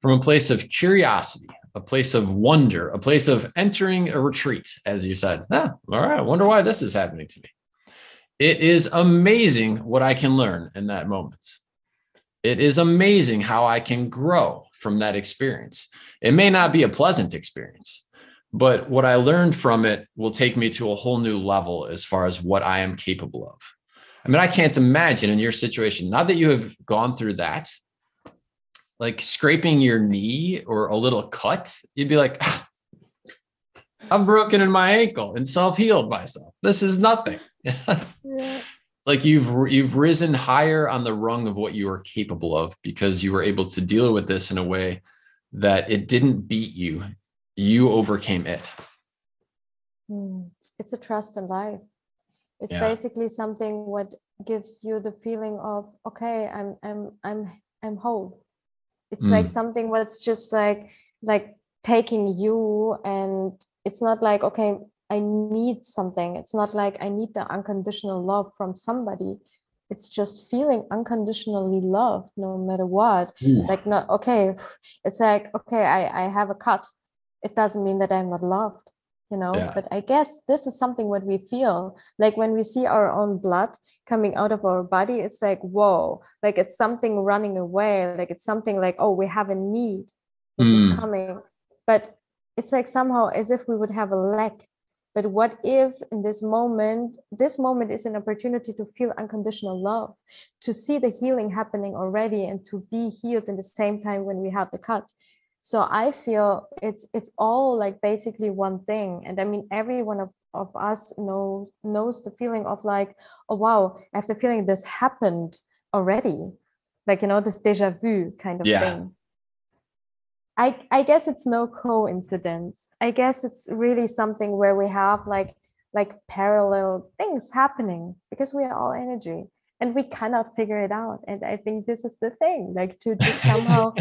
From a place of curiosity, a place of wonder, a place of entering a retreat, as you said. Ah, all right, I wonder why this is happening to me. It is amazing what I can learn in that moment. It is amazing how I can grow from that experience. It may not be a pleasant experience, but what I learned from it will take me to a whole new level as far as what I am capable of. I mean, I can't imagine in your situation, not that you have gone through that, like scraping your knee or a little cut, you'd be like, I'm broken in my ankle and self-healed myself. This is nothing. yeah. Like you've you've risen higher on the rung of what you are capable of because you were able to deal with this in a way that it didn't beat you. You overcame it. Hmm. It's a trust in life it's yeah. basically something what gives you the feeling of okay i'm i'm i'm i'm whole it's mm. like something what's just like like taking you and it's not like okay i need something it's not like i need the unconditional love from somebody it's just feeling unconditionally loved no matter what Ooh. like not okay it's like okay i i have a cut it doesn't mean that i'm not loved you know yeah. but i guess this is something what we feel like when we see our own blood coming out of our body it's like whoa like it's something running away like it's something like oh we have a need which mm. is coming but it's like somehow as if we would have a lack but what if in this moment this moment is an opportunity to feel unconditional love to see the healing happening already and to be healed in the same time when we have the cut so i feel it's it's all like basically one thing and i mean every one of, of us know knows the feeling of like oh wow i have the feeling this happened already like you know this deja vu kind of yeah. thing I, I guess it's no coincidence. I guess it's really something where we have like like parallel things happening because we are all energy and we cannot figure it out. And I think this is the thing, like to just somehow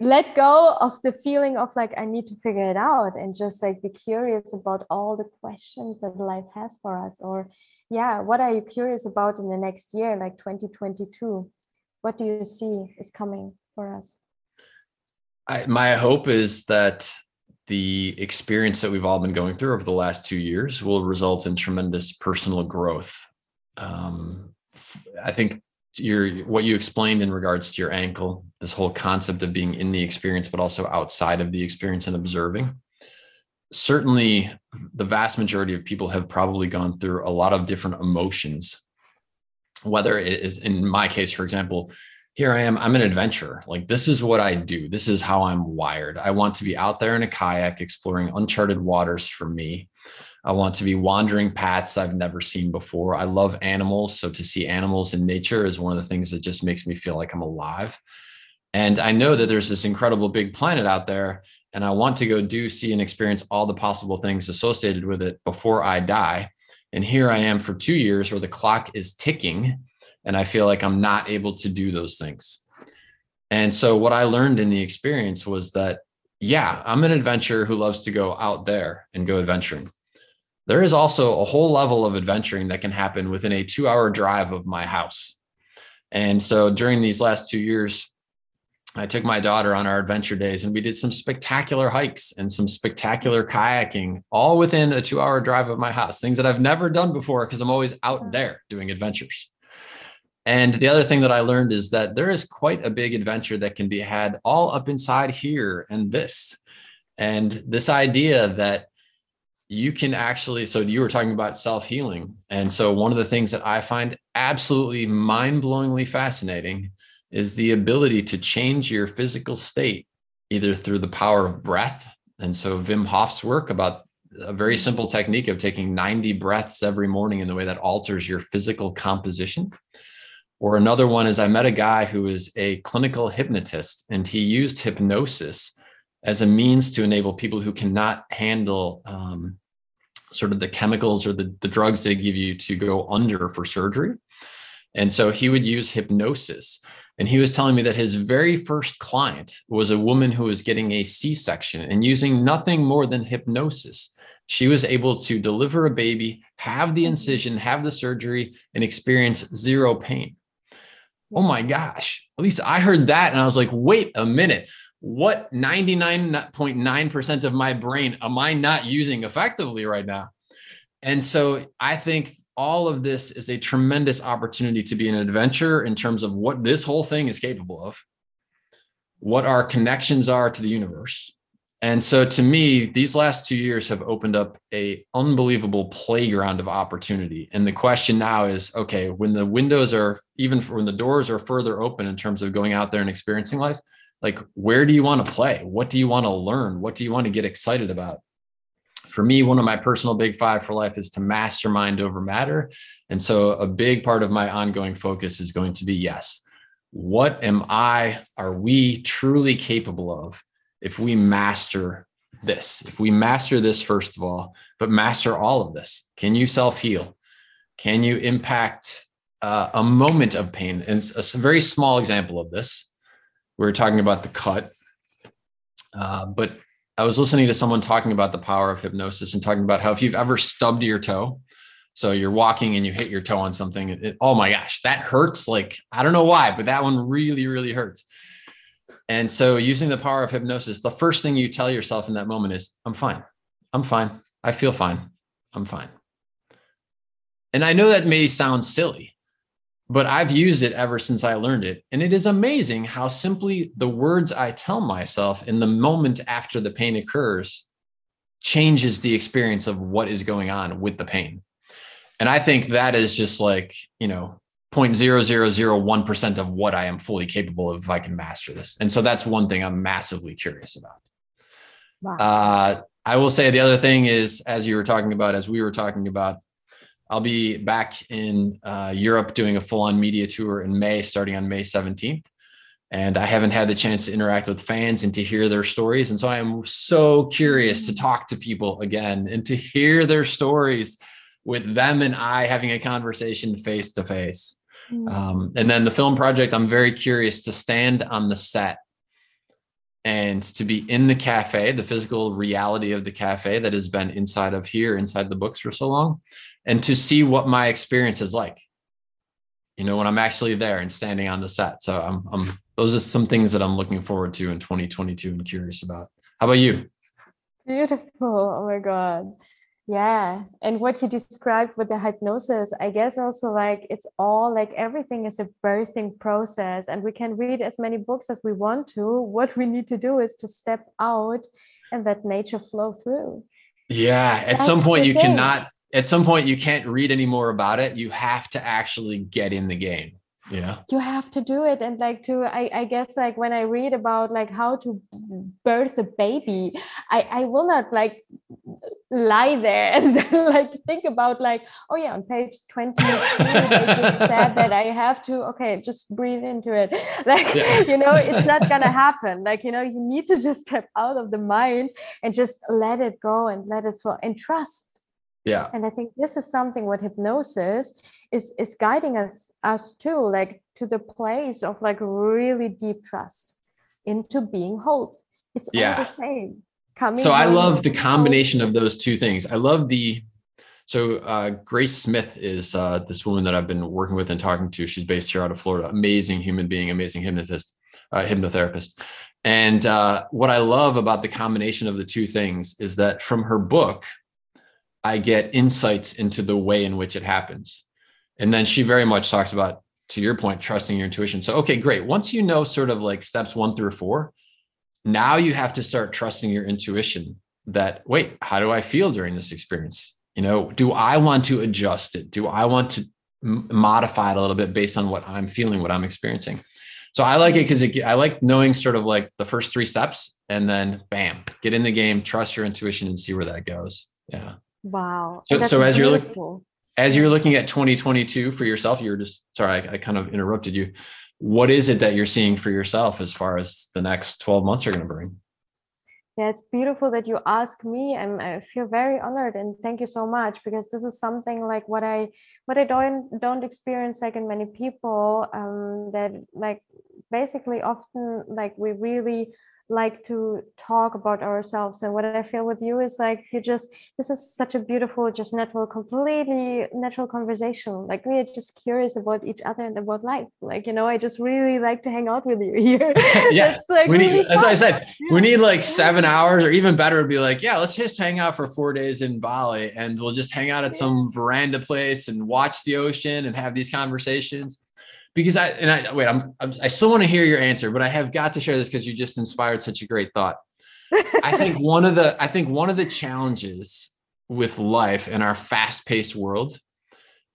let go of the feeling of like i need to figure it out and just like be curious about all the questions that life has for us or yeah what are you curious about in the next year like 2022 what do you see is coming for us I, my hope is that the experience that we've all been going through over the last two years will result in tremendous personal growth. Um, I think your what you explained in regards to your ankle, this whole concept of being in the experience, but also outside of the experience and observing. Certainly, the vast majority of people have probably gone through a lot of different emotions. Whether it is, in my case, for example, here I am, I'm an adventurer. Like, this is what I do. This is how I'm wired. I want to be out there in a kayak exploring uncharted waters for me. I want to be wandering paths I've never seen before. I love animals. So, to see animals in nature is one of the things that just makes me feel like I'm alive. And I know that there's this incredible big planet out there, and I want to go do, see, and experience all the possible things associated with it before I die. And here I am for two years where the clock is ticking and I feel like I'm not able to do those things. And so what I learned in the experience was that, yeah, I'm an adventurer who loves to go out there and go adventuring. There is also a whole level of adventuring that can happen within a two hour drive of my house. And so during these last two years, I took my daughter on our adventure days and we did some spectacular hikes and some spectacular kayaking, all within a two hour drive of my house, things that I've never done before because I'm always out mm. there doing adventures. And the other thing that I learned is that there is quite a big adventure that can be had all up inside here and this. And this idea that you can actually, so you were talking about self healing. And so one of the things that I find absolutely mind blowingly fascinating is the ability to change your physical state either through the power of breath. And so Wim Hof's work about a very simple technique of taking 90 breaths every morning in the way that alters your physical composition or another one is I met a guy who is a clinical hypnotist and he used hypnosis as a means to enable people who cannot handle um, sort of the chemicals or the, the drugs they give you to go under for surgery. And so he would use hypnosis. And he was telling me that his very first client was a woman who was getting a C section and using nothing more than hypnosis. She was able to deliver a baby, have the mm-hmm. incision, have the surgery, and experience zero pain oh my gosh, at least I heard that. And I was like, wait a minute. What 99.9% of my brain am I not using effectively right now? And so I think all of this is a tremendous opportunity to be an adventure in terms of what this whole thing is capable of, what our connections are to the universe, and so to me, these last two years have opened up a unbelievable playground of opportunity. And the question now is, okay, when the windows are even when the doors are further open in terms of going out there and experiencing life, like where do you want to play? What do you want to learn? What do you want to get excited about? For me, one of my personal big five for life is to mastermind over matter. And so a big part of my ongoing focus is going to be yes, what am I, are we truly capable of? if we master this, if we master this, first of all, but master all of this, can you self heal? Can you impact uh, a moment of pain? And a very small example of this, we are talking about the cut, uh, but I was listening to someone talking about the power of hypnosis and talking about how if you've ever stubbed your toe, so you're walking and you hit your toe on something, it, oh my gosh, that hurts. Like, I don't know why, but that one really, really hurts. And so, using the power of hypnosis, the first thing you tell yourself in that moment is, I'm fine. I'm fine. I feel fine. I'm fine. And I know that may sound silly, but I've used it ever since I learned it. And it is amazing how simply the words I tell myself in the moment after the pain occurs changes the experience of what is going on with the pain. And I think that is just like, you know, 0.0001% of what I am fully capable of if I can master this. And so that's one thing I'm massively curious about. Wow. Uh, I will say the other thing is, as you were talking about, as we were talking about, I'll be back in uh, Europe doing a full on media tour in May, starting on May 17th. And I haven't had the chance to interact with fans and to hear their stories. And so I am so curious to talk to people again and to hear their stories with them and I having a conversation face to face. Mm. Um, and then the film project, I'm very curious to stand on the set and to be in the cafe, the physical reality of the cafe that has been inside of here, inside the books for so long, and to see what my experience is like. You know, when I'm actually there and standing on the set. So I'm, I'm those are some things that I'm looking forward to in 2022 and curious about. How about you? beautiful oh my god yeah and what you described with the hypnosis i guess also like it's all like everything is a birthing process and we can read as many books as we want to what we need to do is to step out and let nature flow through yeah at That's some point you thing. cannot at some point you can't read any more about it. You have to actually get in the game. Yeah. You have to do it. And like to I, I guess like when i read about like how to birth a baby i i will not like lie there and then like think about like oh yeah on page 20 they just said that i have to okay just breathe into it. Like yeah. you know it's not gonna happen. Like you know you need to just step out of the mind and just let it go and let it flow. And trust yeah. And i think this is something what hypnosis is is guiding us us to like to the place of like really deep trust into being whole. It's yeah. all the same. Coming so i love the combination of those two things. I love the so uh, grace smith is uh, this woman that i've been working with and talking to. She's based here out of florida. Amazing human being amazing hypnotist uh, hypnotherapist. And uh, what i love about the combination of the two things is that from her book I get insights into the way in which it happens. And then she very much talks about, to your point, trusting your intuition. So, okay, great. Once you know sort of like steps one through four, now you have to start trusting your intuition that, wait, how do I feel during this experience? You know, do I want to adjust it? Do I want to modify it a little bit based on what I'm feeling, what I'm experiencing? So I like it because I like knowing sort of like the first three steps and then bam, get in the game, trust your intuition and see where that goes. Yeah. Wow. So, so as you're looking as you're looking at 2022 for yourself, you're just sorry, I, I, kind of interrupted you. What is it that you're seeing for yourself as far as the next 12 months are going to bring? Yeah, it's beautiful that you ask me. I'm, I feel very honored and thank you so much because this is something like what I what I don't don't experience like in many people um, that like basically often like we really like to talk about ourselves. And what i feel with you is like you just this is such a beautiful just natural completely natural conversation. Like we are just curious about each other and about life. Like you know i just really like to hang out with you here. Yeah. Like we really need as i said yeah. we need like seven hours or even better would be like yeah let's just hang out for four days in bali and we'll just hang out at yeah. some veranda place and watch the ocean and have these conversations because I and I wait, I'm, I'm I still want to hear your answer, but I have got to share this because you just inspired such a great thought. I think one of the I think one of the challenges with life in our fast-paced world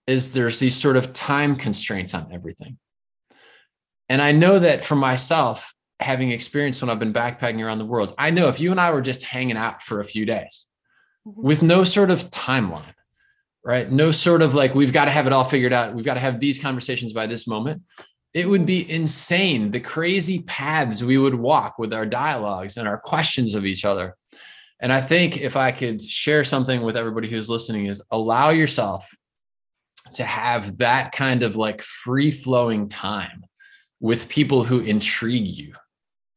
is there's these sort of time constraints on everything. And I know that for myself, having experience when I've been backpacking around the world, I know if you and I were just hanging out for a few days mm-hmm. with no sort of timeline, right? No sort of like, we've got to have it all figured out. We've got to have these conversations by this moment. It would be insane the crazy paths we would walk with our dialogues and our questions of each other. And I think if I could share something with everybody who's listening, is allow yourself to have that kind of like free flowing time with people who intrigue you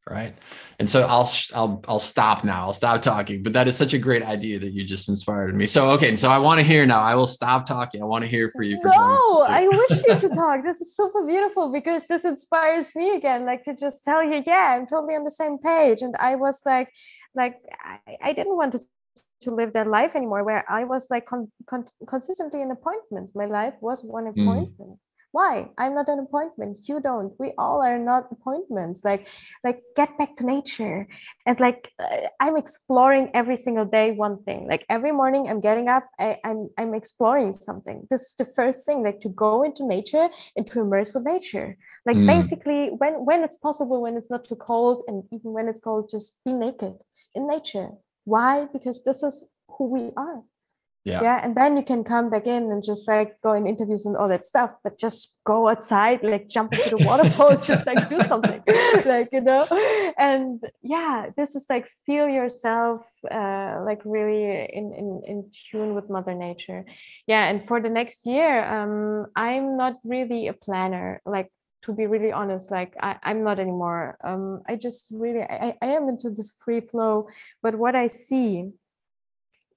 right and so i'll i'll i'll stop now. I'll stop talking. But that is such a great idea that you just inspired me. So okay. So i want to hear now. I will stop talking. I want to hear for you for no i wish you to talk. This is super beautiful because this inspires me again like to just tell you yeah i'm totally on the same page. And i was like like i, I didn't want to to live that life anymore where i was like con- con- consistently in appointments. My life was one mm. appointment. mm why? I'm not an appointment. You don't. We all are not appointments. Like like get back to nature. And like uh, i'm exploring every single day one thing. Like every morning i'm getting up I, i'm i'm exploring something. This is the first thing like to go into nature and to immerse with nature. Like mm. basically when when it's possible when it's not too cold and even when it's cold just be naked in nature. Why? Because this is who we are yeah. yeah and then you can come back in and just like go in interviews and all that stuff but just go outside like jump into the waterfall just like do something like you know? And yeah this is like feel yourself uh, like really in, in in tune with mother nature. Yeah and for the next year um i'm not really a planner like to be really honest like I, i'm not anymore. Um i just really I, I am into this free flow but what i see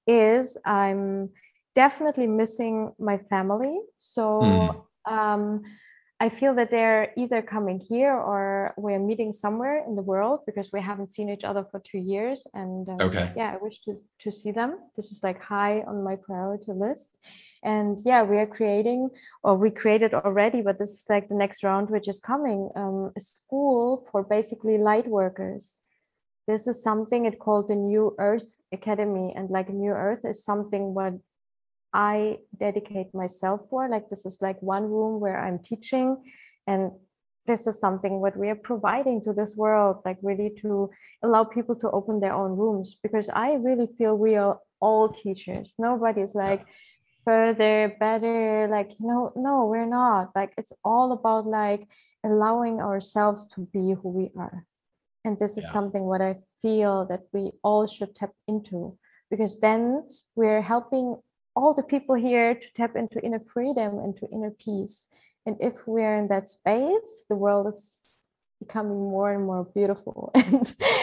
is I'm definitely missing my family. So mm. um, I feel that they're either coming here or we're meeting somewhere in the world because we haven't seen each other for two years. And um, okay, yeah, I wish to to see them. This is like high on my priority list. And yeah, we are creating, or we created already, but this is like the next round which is coming. Um, a school for basically light workers. This is something it called the New Earth Academy, and like New Earth is something what I dedicate myself for. Like this is like one room where I'm teaching and this is something what we are providing to this world, like really to allow people to open their own rooms because I really feel we are all teachers. Nobody's like further, better, like, you know, no, we're not. Like it's all about like allowing ourselves to be who we are. And this is yeah. something what I feel that we all should tap into because then we're helping all the people here to tap into inner freedom and to inner peace. And if we're in that space, the world is becoming more and more beautiful.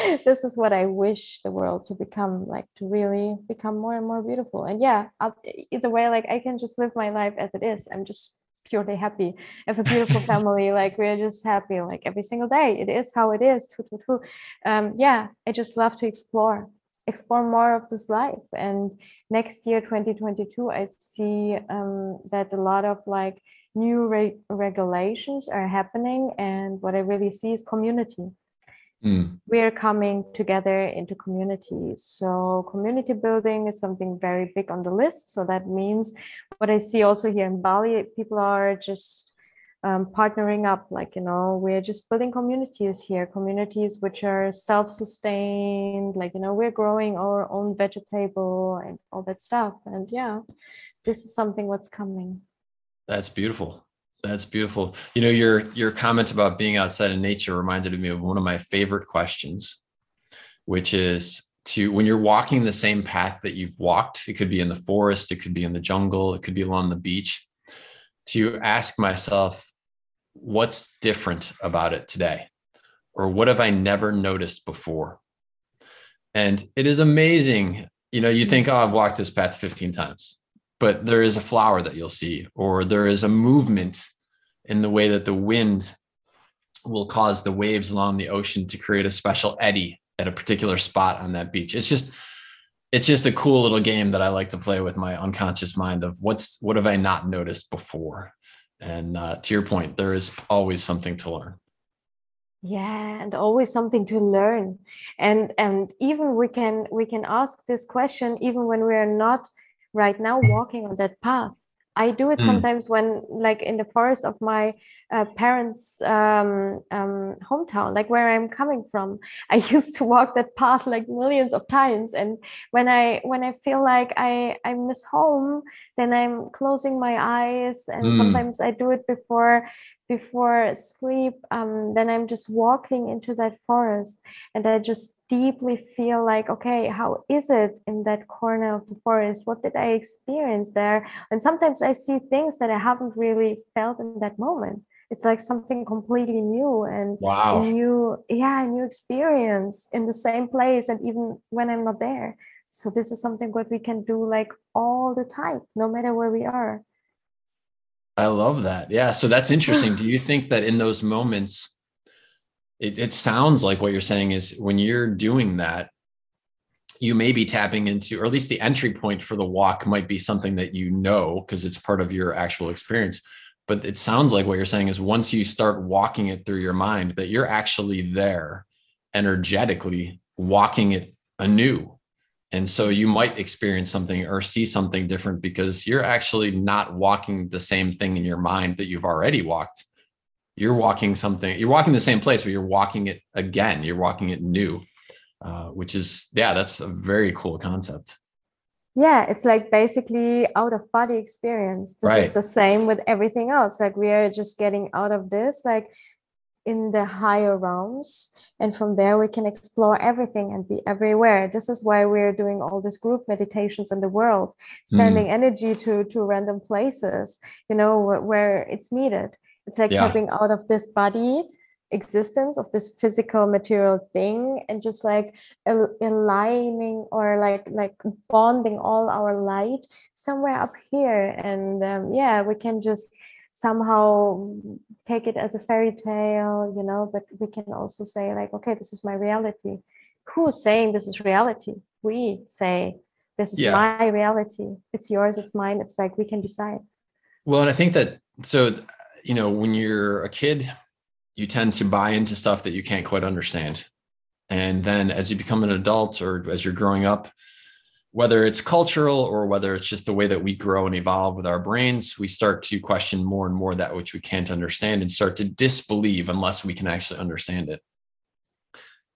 And this is what I wish the world to become like to really become more and more beautiful. And yeah, I'll, either way, like I can just live my life as it is. I'm just purely happy. I have a beautiful family. Like we're just happy like every single day. It is how it is. Um, yeah, I just love to explore explore more of this life and next year 2022 i see um, that a lot of like new re- regulations are happening and what i really see is community mm. we're coming together into communities so community building is something very big on the list. So that means what i see also here in bali people are just um, partnering up like you know we're just building communities here communities which are self-sustained like you know we're growing our own vegetable and all that stuff. And yeah this is something what's coming. That's beautiful that's beautiful you know your your comment about being outside in nature reminded me of one of my favorite questions which is to when you're walking the same path that you've walked it could be in the forest it could be in the jungle it could be along the beach to ask myself what's different about it today? Or what have I never noticed before? And it is amazing. You know, you think, oh, I've walked this path 15 times, but there is a flower that you'll see, or there is a movement in the way that the wind will cause the waves along the ocean to create a special eddy at a particular spot on that beach. It's just, it's just a cool little game that I like to play with my unconscious mind of what's what have I not noticed before? And uh, to your point, there is always something to learn. Yeah, and always something to learn. And and even we can we can ask this question even when we are not right now walking on that path. I do it mm. sometimes when, like, in the forest of my uh, parents' um, um, hometown, like where I'm coming from. I used to walk that path like millions of times, and when I when I feel like I I miss home, then I'm closing my eyes, and mm. sometimes I do it before before sleep um, then i'm just walking into that forest and i just deeply feel like okay how is it in that corner of the forest what did i experience there and sometimes i see things that i haven't really felt in that moment it's like something completely new and wow. a new yeah a new experience in the same place and even when i'm not there so this is something what we can do like all the time no matter where we are I love that. Yeah. So that's interesting. Do you think that in those moments, it, it sounds like what you're saying is when you're doing that, you may be tapping into, or at least the entry point for the walk might be something that you know because it's part of your actual experience. But it sounds like what you're saying is once you start walking it through your mind, that you're actually there energetically walking it anew and so you might experience something or see something different because you're actually not walking the same thing in your mind that you've already walked. You're walking something, you're walking the same place, but you're walking it again. You're walking it new, uh, which is, yeah, that's a very cool concept. Yeah, it's like basically out of body experience. This right. is the same with everything else. Like we are just getting out of this. Like in the higher realms and from there we can explore everything and be everywhere this is why we're doing all these group meditations in the world sending mm. energy to to random places you know where, where it's needed it's like yeah. coming out of this body existence of this physical material thing and just like aligning or like like bonding all our light somewhere up here and um, yeah we can just somehow take it as a fairy tale, you know, but we can also say, like, okay, this is my reality. Who's saying this is reality? We say, this is yeah. my reality. It's yours, it's mine. It's like we can decide. Well, and I think that so, you know, when you're a kid, you tend to buy into stuff that you can't quite understand. And then as you become an adult or as you're growing up, whether it's cultural or whether it's just the way that we grow and evolve with our brains, we start to question more and more that which we can't understand and start to disbelieve unless we can actually understand it.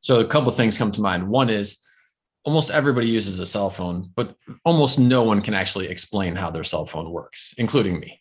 So a couple things come to mind. One is almost everybody uses a cell phone, but almost no one can actually explain how their cell phone works, including me.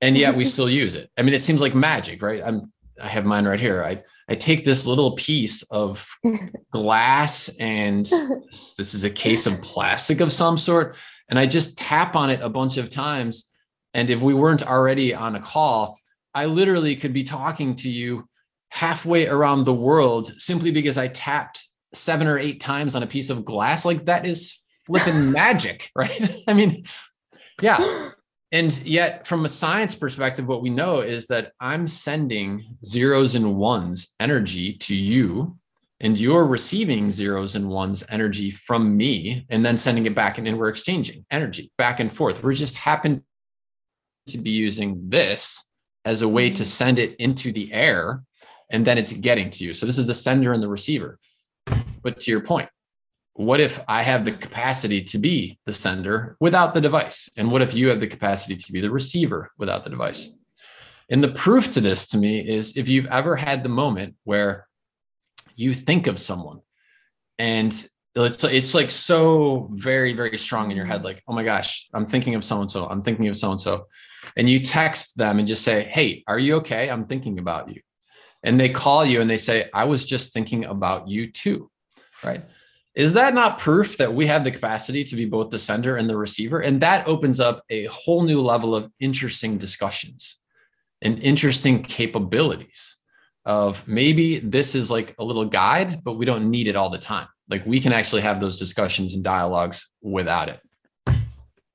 And yet we still use it. I mean, it seems like magic, right? I'm I have mine right here. I I take this little piece of glass and this is a case of plastic of some sort, and I just tap on it a bunch of times. And if we weren't already on a call, I literally could be talking to you halfway around the world simply because I tapped seven or eight times on a piece of glass. Like that is flipping magic, right? I mean, yeah. And yet, from a science perspective, what we know is that I'm sending zeros and ones energy to you, and you're receiving zeros and ones energy from me, and then sending it back, and, and we're exchanging energy back and forth. We're just happen to be using this as a way to mm-hmm. send it into the air, and then it's getting to you. So, this is the sender and the receiver. But to your point, what if I have the capacity to be the sender without the device? And what if you have the capacity to be the receiver without the device? And the proof to this to me is if you've ever had the moment where you think of someone and it's, it's like so very, very strong in your head, like, oh my gosh, I'm thinking of so and so, I'm thinking of so and so. And you text them and just say, hey, are you okay? I'm thinking about you. And they call you and they say, I was just thinking about you too. Right is that not proof that we have the capacity to be both the sender and the receiver? And that opens up a whole new level of interesting discussions and interesting capabilities of maybe this is like a little guide, but we don't need it all the time. Like we can actually have those discussions and dialogues without it.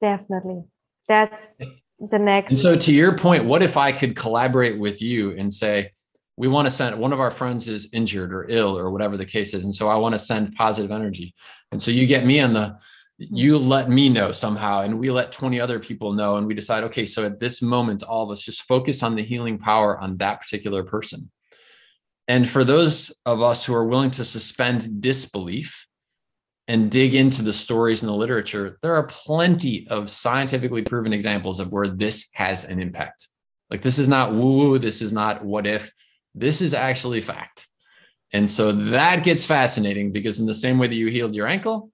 Definitely. That's the next. And so, to your point, what if I could collaborate with you and say, we want to send one of our friends is injured or ill or whatever the case is and so i want to send positive energy. And so you get me on the you let me know somehow and we let 20 other people know and we decide okay so at this moment all of us just focus on the healing power on that particular person. And for those of us who are willing to suspend disbelief and dig into the stories and the literature there are plenty of scientifically proven examples of where this has an impact. Like this is not woo this is not what if this is actually fact. And so that gets fascinating because, in the same way that you healed your ankle,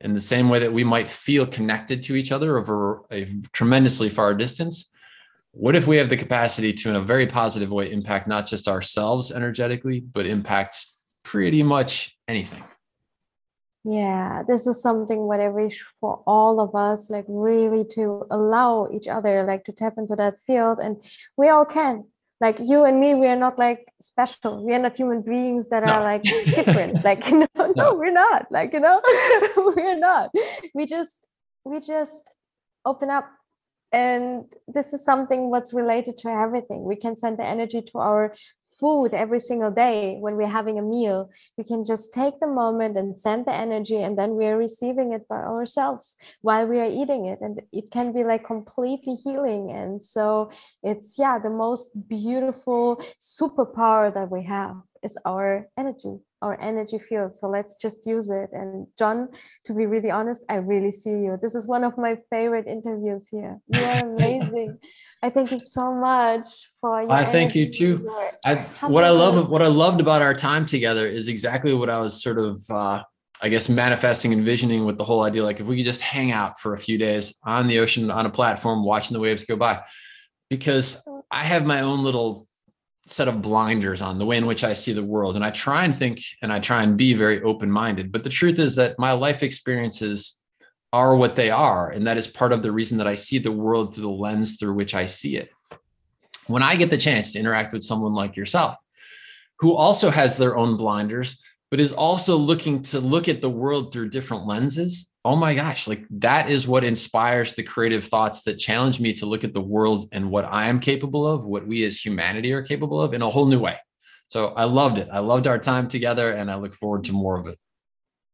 in the same way that we might feel connected to each other over a tremendously far distance, what if we have the capacity to, in a very positive way, impact not just ourselves energetically, but impact pretty much anything? Yeah, this is something what I wish for all of us, like really to allow each other, like to tap into that field. And we all can like you and me we are not like special. We are not human beings that no. are like different. Like no, no, no we're not. Like you know we're not. We just we just open up. And this is something what's related to everything. We can send the energy to our food every single day when we're having a meal. We can just take the moment and send the energy and then we're receiving it by ourselves while we are eating it. And it can be like completely healing. And so it's yeah the most beautiful superpower that we have is our energy our energy field so let's just use it and john to be really honest i really see you this is one of my favorite interviews here you are amazing I thank you so much for. I thank you too. I, what I love, what I loved about our time together is exactly what I was sort of, uh, I guess, manifesting, envisioning with the whole idea. Like if we could just hang out for a few days on the ocean, on a platform, watching the waves go by, because I have my own little set of blinders on the way in which I see the world, and I try and think and I try and be very open minded. But the truth is that my life experiences are what they are. And that is part of the reason that I see the world through the lens through which I see it. When I get the chance to interact with someone like yourself, who also has their own blinders, but is also looking to look at the world through different lenses. Oh my gosh, like that is what inspires the creative thoughts that challenge me to look at the world and what I am capable of, what we as humanity are capable of in a whole new way. So I loved it. I loved our time together and I look forward to more of it.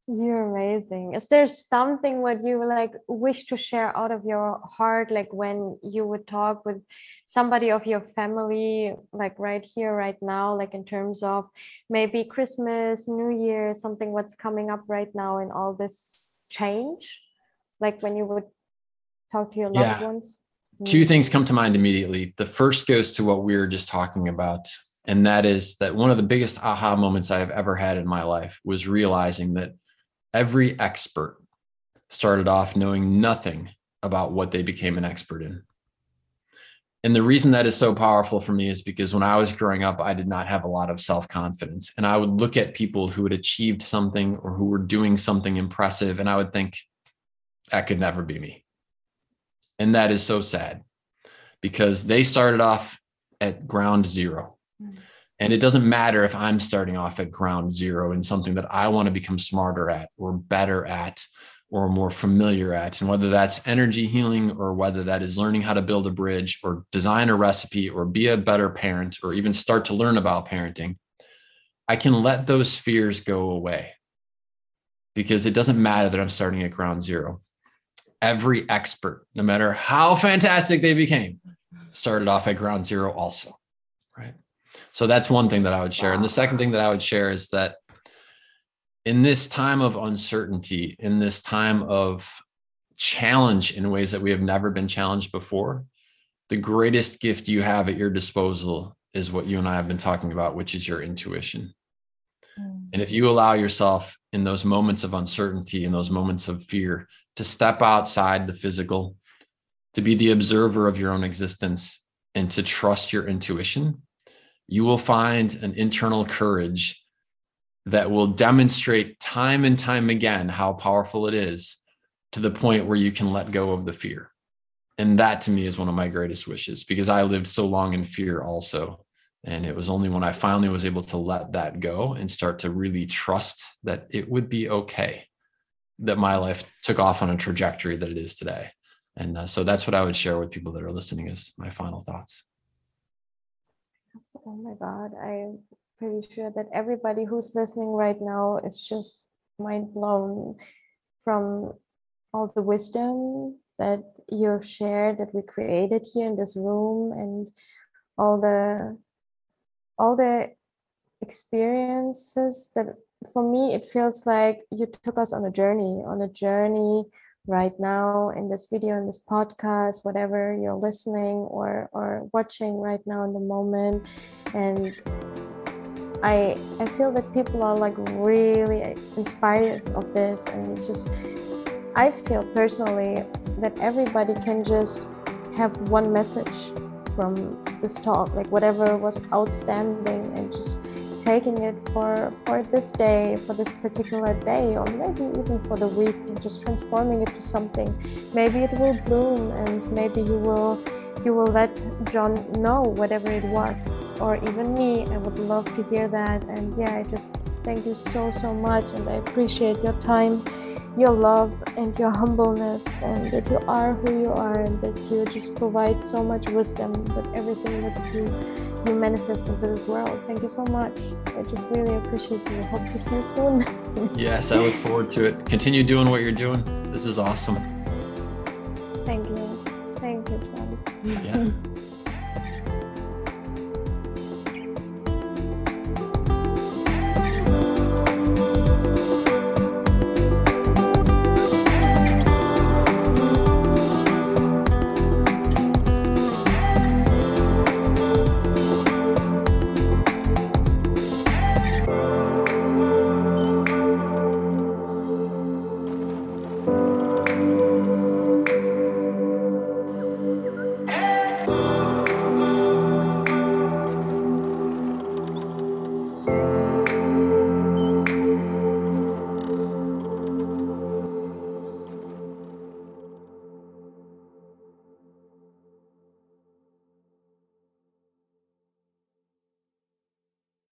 You're amazing. Is there something what you like wish to share out of your heart, like when you would talk with somebody of your family, like right here, right now, like in terms of maybe Christmas, New Year, something what's coming up right now in all this change? Like when you would talk to your loved yeah. ones? Two mm. things come to mind immediately. The first goes to what we were just talking about. And that is that one of the biggest aha moments I've ever had in my life was realizing that every expert started off knowing nothing about what they became an expert in. And the reason that is so powerful for me is because when I was growing up, I did not have a lot of self confidence. And I would look at people who had achieved something or who were doing something impressive, and I would think, that could never be me. And that is so sad because they started off at ground zero. Mm. And it doesn't matter if I'm starting off at ground zero in something that I want to become smarter at or better at or more familiar at. And whether that's energy healing or whether that is learning how to build a bridge or design a recipe or be a better parent or even start to learn about parenting, I can let those fears go away because it doesn't matter that I'm starting at ground zero. Every expert, no matter how fantastic they became, started off at ground zero also. Right. So that's one thing that I would share. And the second thing that I would share is that in this time of uncertainty, in this time of challenge in ways that we have never been challenged before, the greatest gift you have at your disposal is what you and I have been talking about, which is your intuition. Mm. And if you allow yourself in those moments of uncertainty, in those moments of fear, to step outside the physical, to be the observer of your own existence, and to trust your intuition, you will find an internal courage that will demonstrate time and time again how powerful it is to the point where you can let go of the fear. And that to me is one of my greatest wishes because I lived so long in fear also. And it was only when I finally was able to let that go and start to really trust that it would be okay that my life took off on a trajectory that it is today. And uh, so that's what I would share with people that are listening as my final thoughts. Oh my God, I'm pretty sure that everybody who's listening right now is just mind blown from all the wisdom that you've shared that we created here in this room and all the all the experiences that for me it feels like you took us on a journey on a journey right now in this video in this podcast whatever you're listening or or watching right now in the moment. And i i feel that people are like really inspired of this and just i feel personally that everybody can just have one message from this talk like whatever was outstanding and just taking it for for this day for this particular day or maybe even for the week and just transforming it to something. Maybe it will bloom and maybe you will you will let john know whatever it was or even me i would love to hear that and yeah i just thank you so so much and i appreciate your time your love and your humbleness and that you are who you are and that you just provide so much wisdom with everything that you you manifest into this world. Thank you so much. I just really appreciate you. Hope to see you soon. yes, I look forward to it. Continue doing what you're doing. This is awesome.